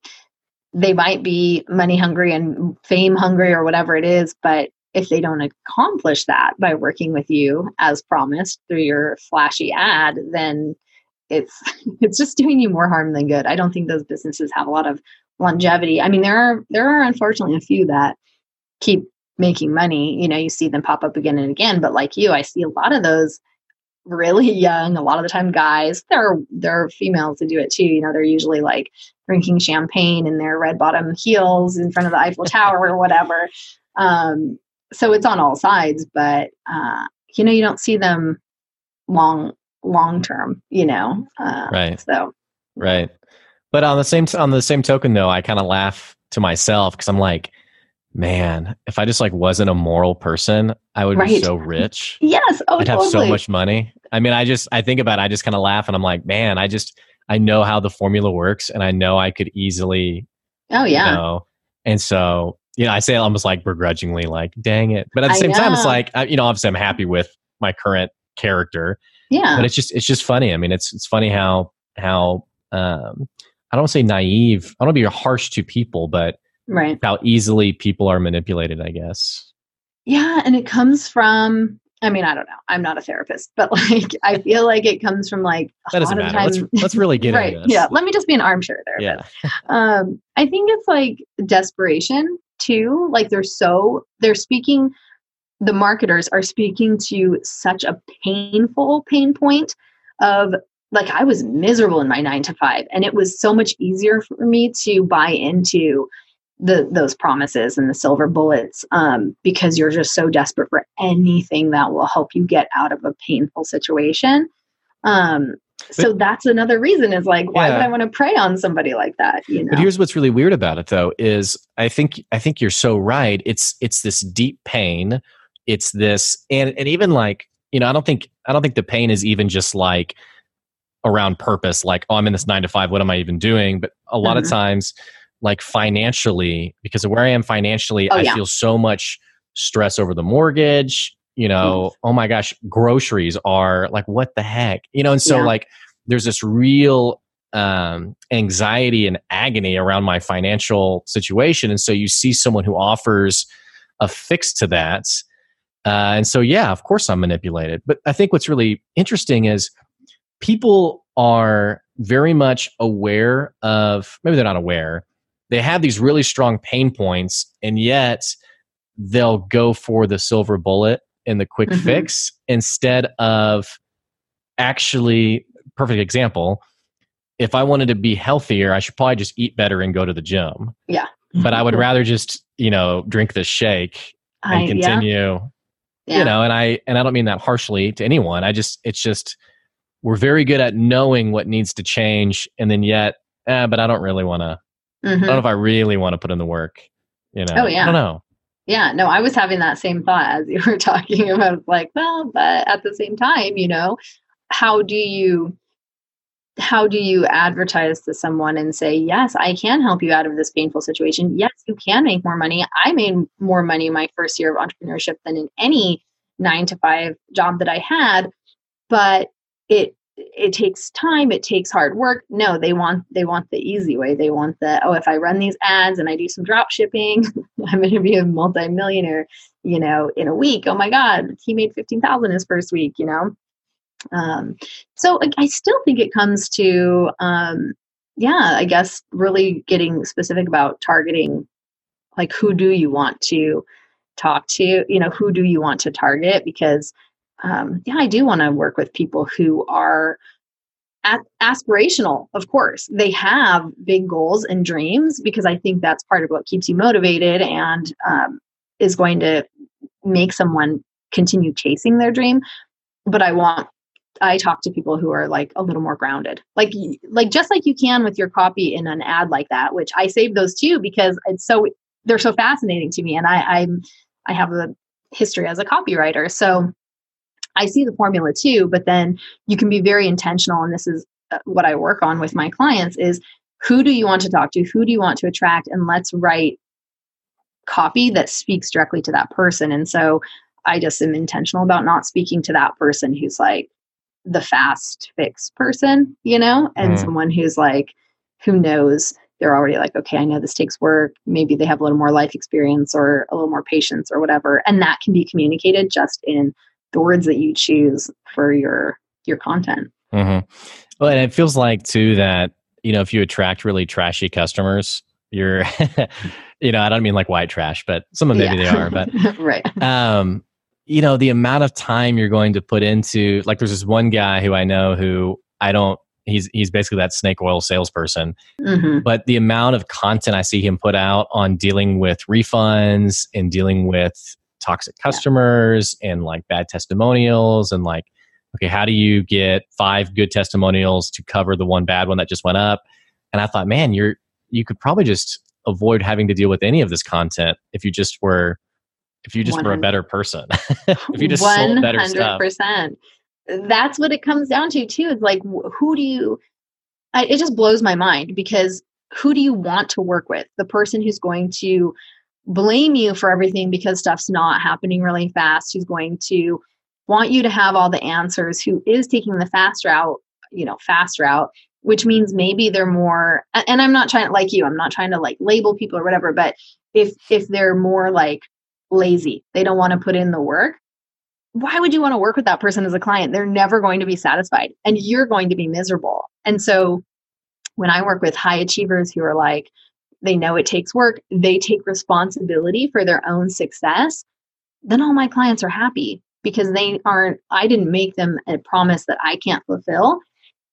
Speaker 3: they might be money hungry and fame hungry or whatever it is, but if they don't accomplish that by working with you as promised through your flashy ad then it's (laughs) it's just doing you more harm than good. I don't think those businesses have a lot of longevity. I mean there are there are unfortunately a few that keep making money. You know you see them pop up again and again but like you i see a lot of those really (laughs) young a lot of the time guys. There are there are females that do it too. You know they're usually like drinking champagne in their red bottom heels in front of the eiffel tower or whatever. Um, so it's on all sides, but uh, you know, you don't see them long long term, you know. Uh,
Speaker 2: right.
Speaker 3: So
Speaker 2: right. But on the same on the same token, though, I kind of laugh to myself because I'm like, man, if I just like wasn't a moral person, I would right. be so rich. (laughs)
Speaker 3: yes,
Speaker 2: oh, I'd have so much money. I mean, I just I think about it, I just kind of laugh and I'm like, man, I just I know how the formula works, and I know I could easily.
Speaker 3: Oh yeah.
Speaker 2: You know, and so you know, I say almost like begrudgingly, like, dang it. But at the same time, it's like, you know, obviously I'm happy with my current character.
Speaker 3: Yeah.
Speaker 2: But it's just, it's just funny. I mean, it's, it's funny how, how, um, I don't say naive. I don't be harsh to people, but
Speaker 3: right.
Speaker 2: how easily people are manipulated, I guess.
Speaker 3: Yeah. And it comes from, I mean, I don't know. I'm not a therapist, but (laughs) like, I feel like it comes from like
Speaker 2: that doesn't matter. Let's, let's really get (laughs) right.
Speaker 3: Yeah. Let me just be an armchair therapist. Yeah. (laughs) um, I think it's like desperation too. Like they're so they're speaking the marketers are speaking to such a painful pain point of like I was miserable in my 9 to 5 and it was so much easier for me to buy into the those promises and the silver bullets um, because you're just so desperate for anything that will help you get out of a painful situation. Um, so that's another reason is like why yeah. would i want to prey on somebody like that you know
Speaker 2: but here's what's really weird about it though is i think i think you're so right it's it's this deep pain it's this and and even like you know i don't think i don't think the pain is even just like around purpose like oh i'm in this nine to five what am i even doing but a lot mm-hmm. of times like financially because of where i am financially oh, i yeah. feel so much stress over the mortgage you know mm. oh my gosh groceries are like what the heck you know and so yeah. like there's this real um, anxiety and agony around my financial situation and so you see someone who offers a fix to that uh, and so yeah of course i'm manipulated but i think what's really interesting is people are very much aware of maybe they're not aware they have these really strong pain points and yet they'll go for the silver bullet and the quick mm-hmm. fix instead of actually perfect example if i wanted to be healthier i should probably just eat better and go to the gym
Speaker 3: yeah
Speaker 2: but i would rather just you know drink this shake and I, continue yeah. you know and i and i don't mean that harshly to anyone i just it's just we're very good at knowing what needs to change and then yet eh, but i don't really want to mm-hmm. i don't know mm-hmm. if i really want to put in the work you know
Speaker 3: oh yeah
Speaker 2: i don't know
Speaker 3: yeah no i was having that same thought as you were (laughs) talking about like well but at the same time you know how do you how do you advertise to someone and say yes i can help you out of this painful situation. Yes you can make more money. I made more money my first year of entrepreneurship than in any nine to five job that i had but it it takes time it takes hard work. No they want they want the easy way. They want the oh if i run these ads and i do some drop shipping (laughs) i'm going to be a multimillionaire you know in a week. Oh my god he made 15000 his first week you know? Um, so I, still think it comes to um, yeah i guess really getting specific about targeting like who do you want to talk to? You know who do you want to target? Because um, yeah, I do want to work with people who are aspirational, of course. They have big goals and dreams because I think that's part of what keeps you motivated and um, is going to make someone continue chasing their dream. But I want I talk to people who are like a little more grounded. Like like just like you can with your copy in an ad like that, which I save those too because it's so they're so fascinating to me and I I'm I have a history as a copywriter. So I see the formula too, but then you can be very intentional. And this is uh, what I work on with my clients is who do you want to talk to? Who do you want to attract? And let's write copy that speaks directly to that person. And so I just am intentional about not speaking to that person who's like the fast fix person, you know, and mm. someone who's like, who knows they're already like, okay, I know this takes work. Maybe they have a little more life experience or a little more patience or whatever. And that can be communicated just in the words that you choose for your your content.
Speaker 2: Mm-hmm. Well, and it feels like too that you know if you attract really trashy customers, you're, (laughs) you know, I don't mean like white trash, but some of maybe yeah. they are, but (laughs)
Speaker 3: right.
Speaker 2: Um, you know, the amount of time you're going to put into like, there's this one guy who I know who I don't. He's he's basically that snake oil salesperson, mm-hmm. but the amount of content I see him put out on dealing with refunds and dealing with toxic customers yeah. and like bad testimonials and like okay how do you get five good testimonials to cover the one bad one that just went up and i thought man you're you could probably just avoid having to deal with any of this content if you just were if you just 100. were a better person (laughs) if you just 100%. sold better stuff
Speaker 3: that's what it comes down to too is like who do you I, it just blows my mind because who do you want to work with the person who's going to blame you for everything because stuff's not happening really fast, who's going to want you to have all the answers, who is taking the fast route, you know, fast route, which means maybe they're more and I'm not trying to like you, I'm not trying to like label people or whatever, but if if they're more like lazy, they don't want to put in the work, why would you want to work with that person as a client? They're never going to be satisfied and you're going to be miserable. And so when I work with high achievers who are like, they know it takes work, they take responsibility for their own success, then all my clients are happy because they aren't, I didn't make them a promise that I can't fulfill.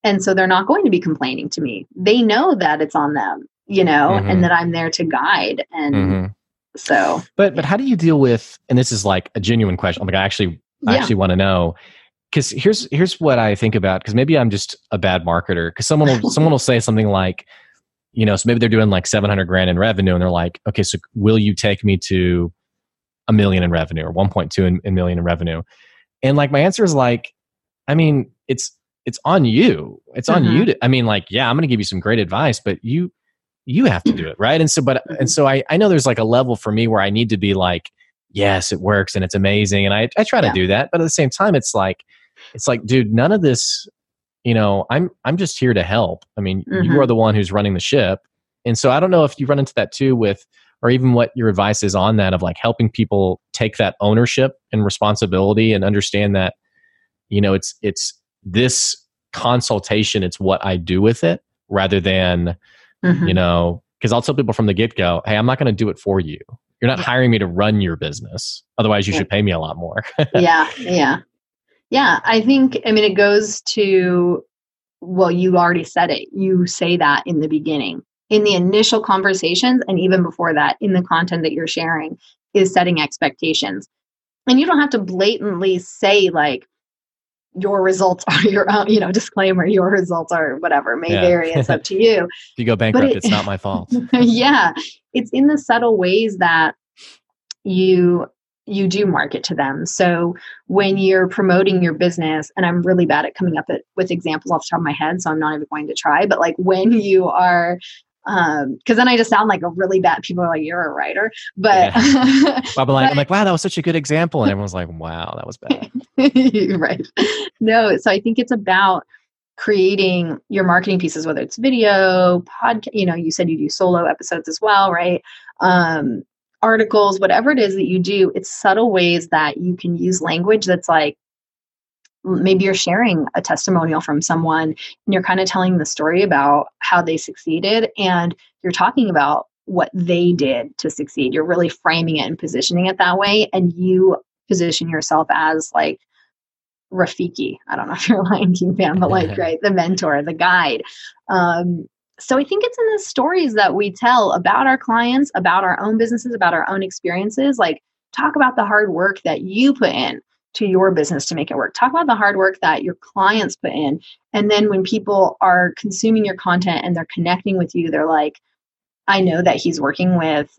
Speaker 3: And so they're not going to be complaining to me. They know that it's on them. you know, mm-hmm. and that I'm there to guide. And mm-hmm. so,
Speaker 2: but, but how do you deal with, and this is like a genuine question. Like I actually, I yeah. actually want to know, because here's here's what I think about because maybe I'm just a bad marketer because someone will (laughs) someone will say something like you know so maybe they're doing like 700 grand in revenue and they're like okay so will you take me to a million in revenue or 1.2 in, in million in revenue and like my answer is like I mean it's it's on you it's on mm-hmm. you to I mean like yeah I'm going to give you some great advice but you you have to do it right and so but and mm-hmm. so I I know there's like a level for me where I need to be like yes it works and it's amazing and I I try yeah. to do that but at the same time it's like it's like dude none of this you know i'm i'm just here to help. I mean mm-hmm. you are the one who's running the ship. And so i don't know if you run into that too with or even what your advice is on that of like helping people take that ownership and responsibility and understand that you know it's it's this consultation it's what i do with it rather than mm-hmm. you know because i'll tell people from the get-go hey i'm not going to do it for you. You're not hiring me to run your business. Otherwise you should pay me a lot more.
Speaker 3: Yeah yeah yeah, I think, I mean, it goes to, well, you already said it. You say that in the beginning, in the initial conversations, and even before that, in the content that you're sharing, is setting expectations. And you don't have to blatantly say, like, your results are your own, you know, disclaimer, your results are whatever, may yeah. vary, it's up to you. (laughs)
Speaker 2: if you go bankrupt, it, it's not my fault. (laughs)
Speaker 3: yeah. It's in the subtle ways that you you do market to them. So when you're promoting your business, and I'm really bad at coming up at, with examples off the top of my head, so I'm not even going to try, but like when you are um because then i just sound like a really bad people are like you're a writer. But
Speaker 2: yeah. (laughs) well, but like, i'm like wow that was such a good example. And everyone's like wow that was bad. (laughs)
Speaker 3: Right. No so i think it's about creating your marketing pieces whether it's video podcast you know you said you do solo episodes as well right? Um articles, whatever it is that you do, it's subtle ways that you can use language that's like maybe you're sharing a testimonial from someone and you're kind of telling the story about how they succeeded and you're talking about what they did to succeed. You're really framing it and positioning it that way and you position yourself as like Rafiki. I don't know if you're a Lion King fan, but like, (laughs) right, the mentor, the guide. Um, so I think it's in the stories that we tell about our clients, about our own businesses, about our own experiences. Like, talk about the hard work that you put in to your business to make it work. Talk about the hard work that your clients put in. And then when people are consuming your content and they're connecting with you, they're like, I know that he's working with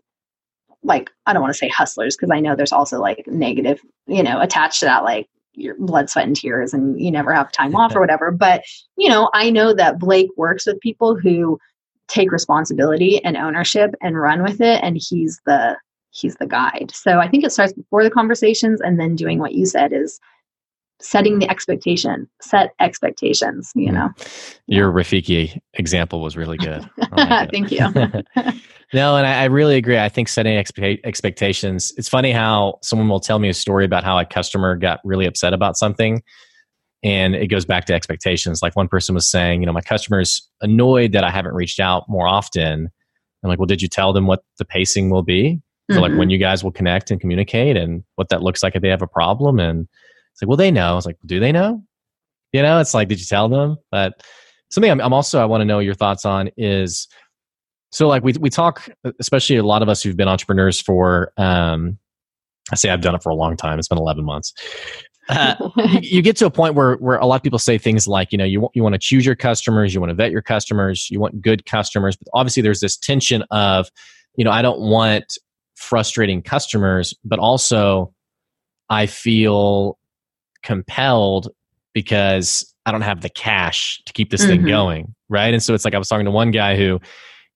Speaker 3: like I don't want to say hustlers because I know there's also like negative, you know, attached to that like your blood, sweat, and tears, and you never have time off or (laughs) whatever. But, you know, I know that Blake works with people who take responsibility and ownership and run with it. And he's the he's the guide. So I think it starts before the conversations and then doing what you said is setting the expectation set expectations you know?
Speaker 2: Your rafiki example was really good. (laughs)
Speaker 3: Like thank you. (laughs)
Speaker 2: No and I, I, really agree. I think setting expe- expectations it's funny how someone will tell me a story about how a customer got really upset about something and it goes back to expectations. Like one person was saying you know my customer's annoyed that i haven't reached out more often. I'm like well did you tell them what the pacing will be? So mm-hmm. like when you guys will connect and communicate and what that looks like if they have a problem and it's like, well, they know. I was like, do they know? You know, it's like, did you tell them? But something I'm, I'm also I want to know your thoughts on is so like we we talk, especially a lot of us who've been entrepreneurs for um, I say I've done it for a long time. It's been 11 months. Uh, (laughs) you, you, get to a point where where a lot of people say things like, you know, you you want to choose your customers, you want to vet your customers, you want good customers, but obviously there's this tension of, you know, I don't want frustrating customers, but also I feel compelled because I don't have the cash to keep this mm-hmm. thing going, right? And so it's like I was talking to one guy who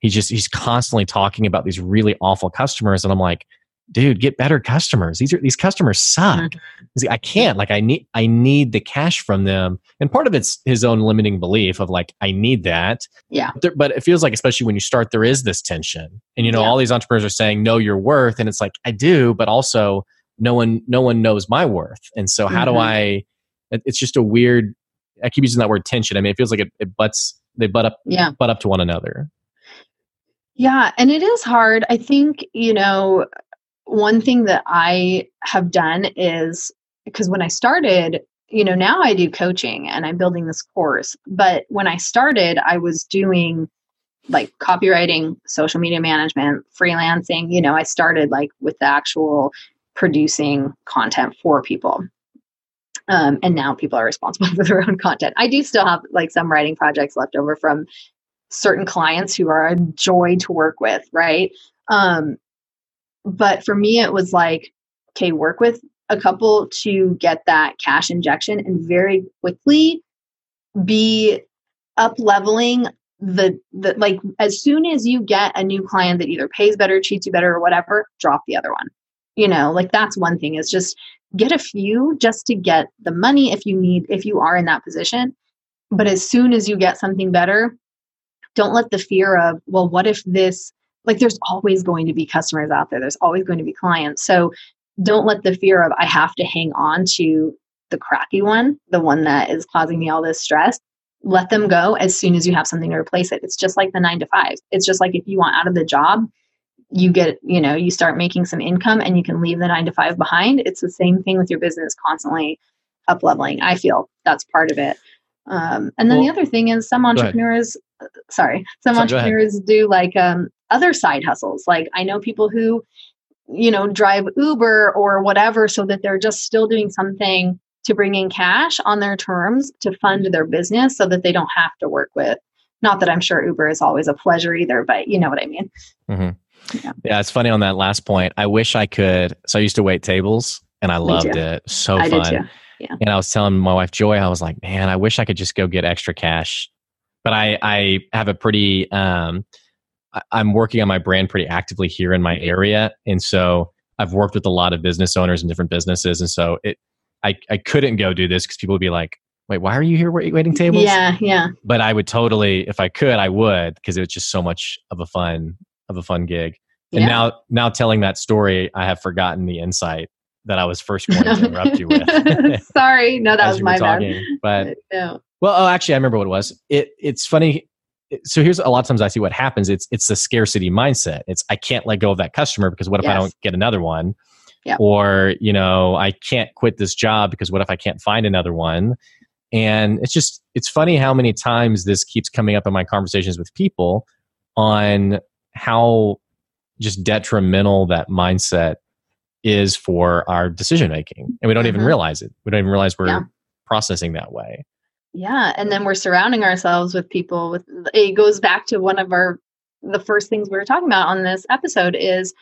Speaker 2: he just he's constantly talking about these really awful customers, and I'm like, dude, get better customers. These are these customers suck. Mm-hmm. I can't like I need I need the cash from them, and part of it's his own limiting belief of like I need that.
Speaker 3: Yeah.
Speaker 2: But, there, but it feels like especially when you start, there is this tension, and you know yeah. all these entrepreneurs are saying know your worth, and it's like I do, but also no one no one knows my worth and so how mm-hmm. do i it's just a weird i keep using that word tension i mean it feels like it, it butts they butt up yeah butt up to one another
Speaker 3: yeah and it is hard i think you know one thing that i have done is because when i started you know now i do coaching and i'm building this course but when i started i was doing like copywriting, social media management, freelancing. You know, I started like with the actual producing content for people. Um, and now people are responsible (laughs) for their own content. I do still have like some writing projects left over from certain clients who are a joy to work with, right? Um, but for me, it was like, okay, work with a couple to get that cash injection and very quickly be up leveling the the like as soon as you get a new client that either pays better treats you better or whatever drop the other one you know like that's one thing is just get a few just to get the money if you need if you are in that position. But as soon as you get something better don't let the fear of well what if this like there's always going to be customers out there. There's always going to be clients. So don't let the fear of i have to hang on to the crappy one the one that is causing me all this stress let them go as soon as you have something to replace it. It's just like the 9 to 5 it's just like if you want out of the job you get you know you start making some income and you can leave the 9 to 5 behind it's the same thing with your business constantly up leveling i feel that's part of it. Um, and then well, the other thing is some entrepreneurs sorry some entrepreneurs do like um, other side hustles. Like i know people who you know drive uber or whatever so that they're just still doing something to bring in cash on their terms to fund their business so that they don't have to work with not that i'm sure uber is always a pleasure either but you know what i mean.
Speaker 2: Mm-hmm. Yeah. yeah it's funny on that last point i wish i could so i used to wait tables and i loved it so I fun yeah. and i was telling my wife joy i was like man i wish i could just go get extra cash but I I have a pretty um, I'm working on my brand pretty actively here in my area, and so I've worked with a lot of business owners and different businesses, and so it I I couldn't go do this because people would be like, wait, why are you here waiting tables?
Speaker 3: Yeah, yeah.
Speaker 2: But I would totally, if I could, I would because it was just so much of a fun of a fun gig. And yeah. now now telling that story, I have forgotten the insight that I was first going to interrupt you with. (laughs)
Speaker 3: Sorry, no, that (laughs) was my talking,
Speaker 2: bad. But no. Well, oh, actually, I remember what it was. It it's funny. So here's a lot of times I see what happens. It's it's the scarcity mindset. It's I can't let go of that customer because what if yes. I don't get another one? Yeah. Or you know I can't quit this job because what if I can't find another one? And it's just it's funny how many times this keeps coming up in my conversations with people on how just detrimental that mindset is for our decision making. And we don't mm-hmm. even realize it. We don't even realize we're yeah. processing that way.
Speaker 3: Yeah. And then we're surrounding ourselves with people with it goes back to one of our the first things we were talking about on this episode is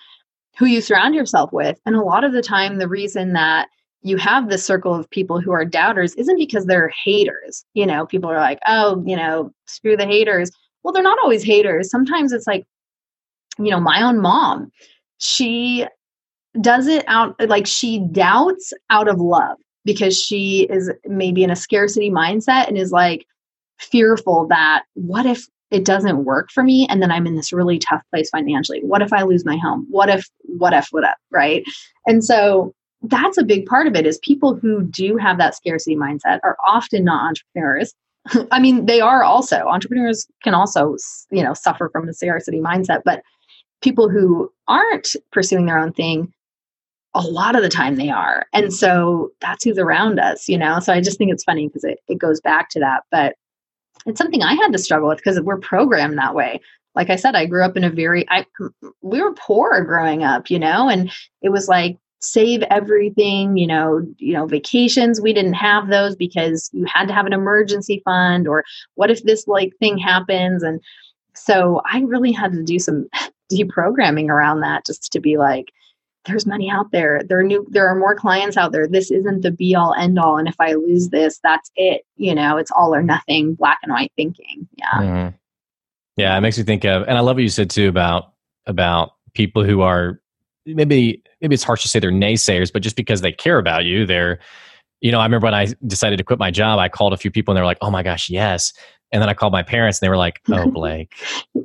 Speaker 3: who you surround yourself with. And a lot of the time the reason that you have this circle of people who are doubters isn't because they're haters. You know people are like oh you know screw the haters. Well they're not always haters. Sometimes it's like you know my own mom she does it out like she doubts out of love because she is maybe in a scarcity mindset and is like fearful that what if it doesn't work for me and then I'm in this really tough place financially? What if I lose my home? What if, what if, what if, right? And so that's a big part of it is people who do have that scarcity mindset are often not entrepreneurs. (laughs) I mean, they are also entrepreneurs can also, you know, suffer from the scarcity mindset, but people who aren't pursuing their own thing a lot of the time they are. And so that's who's around us, you know? So I just think it's funny because it, it goes back to that. But it's something I had to struggle with because we're programmed that way. Like I said, I grew up in a very, I, we were poor growing up, you know, and it was like, save everything you know you know vacations we didn't have those because you had to have an emergency fund or what if this like thing happens and so i really had to do some (laughs) deprogramming around that just to be like there's money out there. There are new there are more clients out there. This isn't the be all end all. And if I lose this, that's it. You know, it's all or nothing, black and white thinking. Yeah. Mm-hmm.
Speaker 2: Yeah, it makes me think of and I love what you said too about about people who are maybe maybe it's harsh to say they're naysayers, but just because they care about you, they're you know, I remember when I decided to quit my job, I called a few people and they were like, "Oh my gosh, yes." And then I called my parents and they were like, (laughs) "Oh, Blake."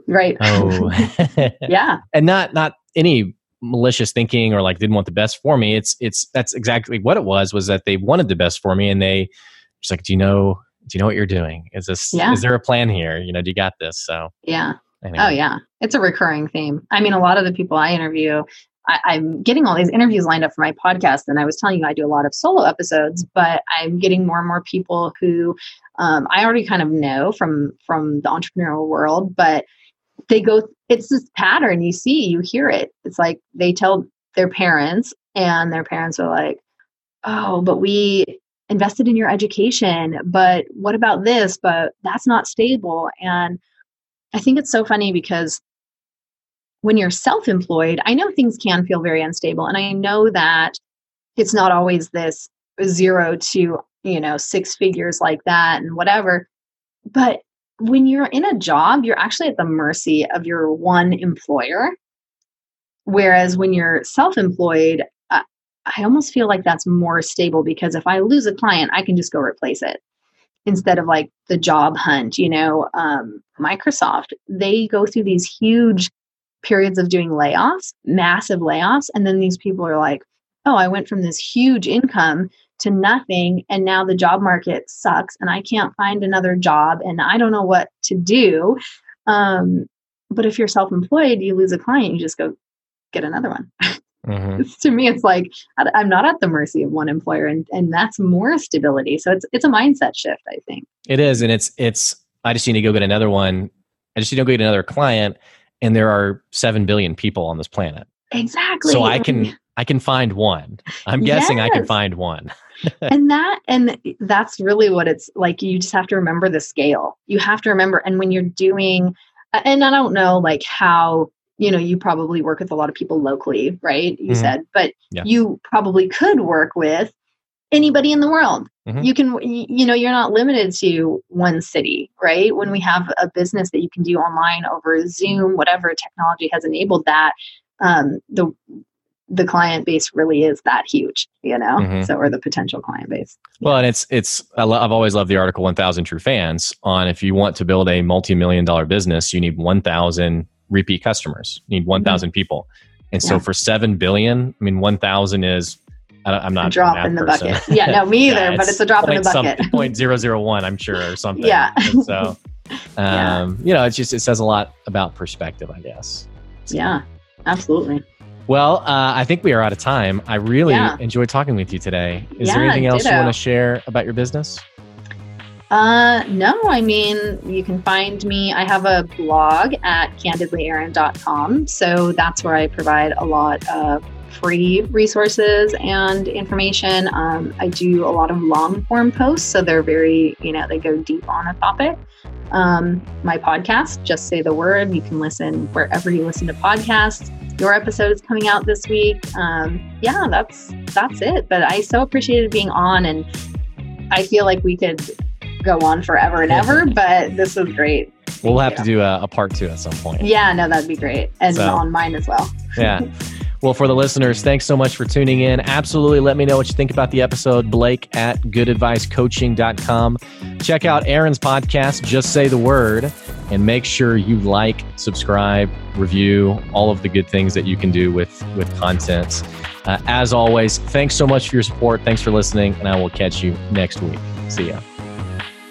Speaker 3: right.
Speaker 2: Oh. (laughs) (laughs)
Speaker 3: yeah.
Speaker 2: And not not any malicious thinking or like didn't want the best for me. It's it's that's exactly what it was. Was that they wanted the best for me, and they just like, do you know, do you know what you're doing? Is this yeah. is there a plan here? You know, do you got this? So
Speaker 3: yeah. Anyway. Oh yeah, it's a recurring theme. I mean, a lot of the people I interview, I, am getting all these interviews lined up for my podcast, and I was telling you I do a lot of solo episodes, but I'm getting more and more people who um, I already kind of know from from the entrepreneurial world, but they go it's this pattern you see you hear it. It's like they tell their parents and their parents are like oh but we invested in your education but what about this? But that's not stable. And i think it's so funny because when you're self-employed i know things can feel very unstable and i know that it's not always this zero to you know six figures like that and whatever but when you're in a job, you're actually at the mercy of your one employer. Whereas when you're self employed, I, I almost feel like that's more stable because if I lose a client, I can just go replace it instead of like the job hunt. You know, um, Microsoft, they go through these huge periods of doing layoffs, massive layoffs. And then these people are like, oh, I went from this huge income to nothing and now the job market sucks and i can't find another job and i don't know what to do um, but if you're self-employed you lose a client you just go get another one mm-hmm. (laughs) to me it's like i'm not at the mercy of one employer and, and that's more stability so it's it's a mindset shift i think
Speaker 2: it is and it's it's i just need to go get another one i just need to go get another client and there are 7 billion people on this planet.
Speaker 3: Exactly.
Speaker 2: So i can i can find one. I'm guessing yes. i can find one. (laughs)
Speaker 3: And that and that's really what it's like. You just have to remember the scale. You have to remember and when you're doing and i don't know like how you know you probably work with a lot of people locally right? You mm-hmm. said but yeah. you probably could work with anybody in the world mm-hmm. you can you know you're not limited to one city right when we have a business that you can do online over zoom whatever technology has enabled that um, the the client base really is that huge, you know, mm-hmm. so or the potential client base.
Speaker 2: Well, and it's it's I've always loved the article 1,000 True Fans on if you want to build a multi-million dollar business, you need 1,000 repeat customers, you need 1,000 mm-hmm. people, and so yeah. for seven billion, I mean, 1,000 is I'm not
Speaker 3: a drop in the person. bucket. Yeah, no, me (laughs) either. yeah, but it's a drop in the bucket.
Speaker 2: Some, point zero zero one, I'm sure, or something.
Speaker 3: Yeah.
Speaker 2: And so, (laughs) um, yeah. you know, it's just it says a lot about perspective, I guess.
Speaker 3: So. Yeah, absolutely.
Speaker 2: Well, uh, I think we are out of time. I really yeah. enjoyed talking with you today. Is yeah, there anything else ditto. you want to share about your business?
Speaker 3: Uh, no, I mean, you can find me. I have a blog at candidlyerin.com. So that's where I provide a lot of free resources and information. Um, I do a lot of long form posts. So they're very, you know, they go deep on a topic. Um, my podcast, Just Say the Word, you can listen wherever you listen to podcasts your episode is coming out this week. Um, yeah, that's that's it. But I so appreciated being on, and I feel like we could go on forever and ever. (laughs) but this was great.
Speaker 2: We'll have to do a, a, part two at some point.
Speaker 3: Yeah, no, that'd be great, and so, on mine as well.
Speaker 2: yeah. (laughs) Well, for the listeners, thanks so much for tuning in. Absolutely let me know what you think about the episode. Blake at goodadvicecoaching.com. Check out Erin's podcast, Just Say the Word, and make sure you like, subscribe, review, all of the good things that you can do with, with content. Uh, as always, thanks so much for your support. Thanks for listening, and I will catch you next week. See ya.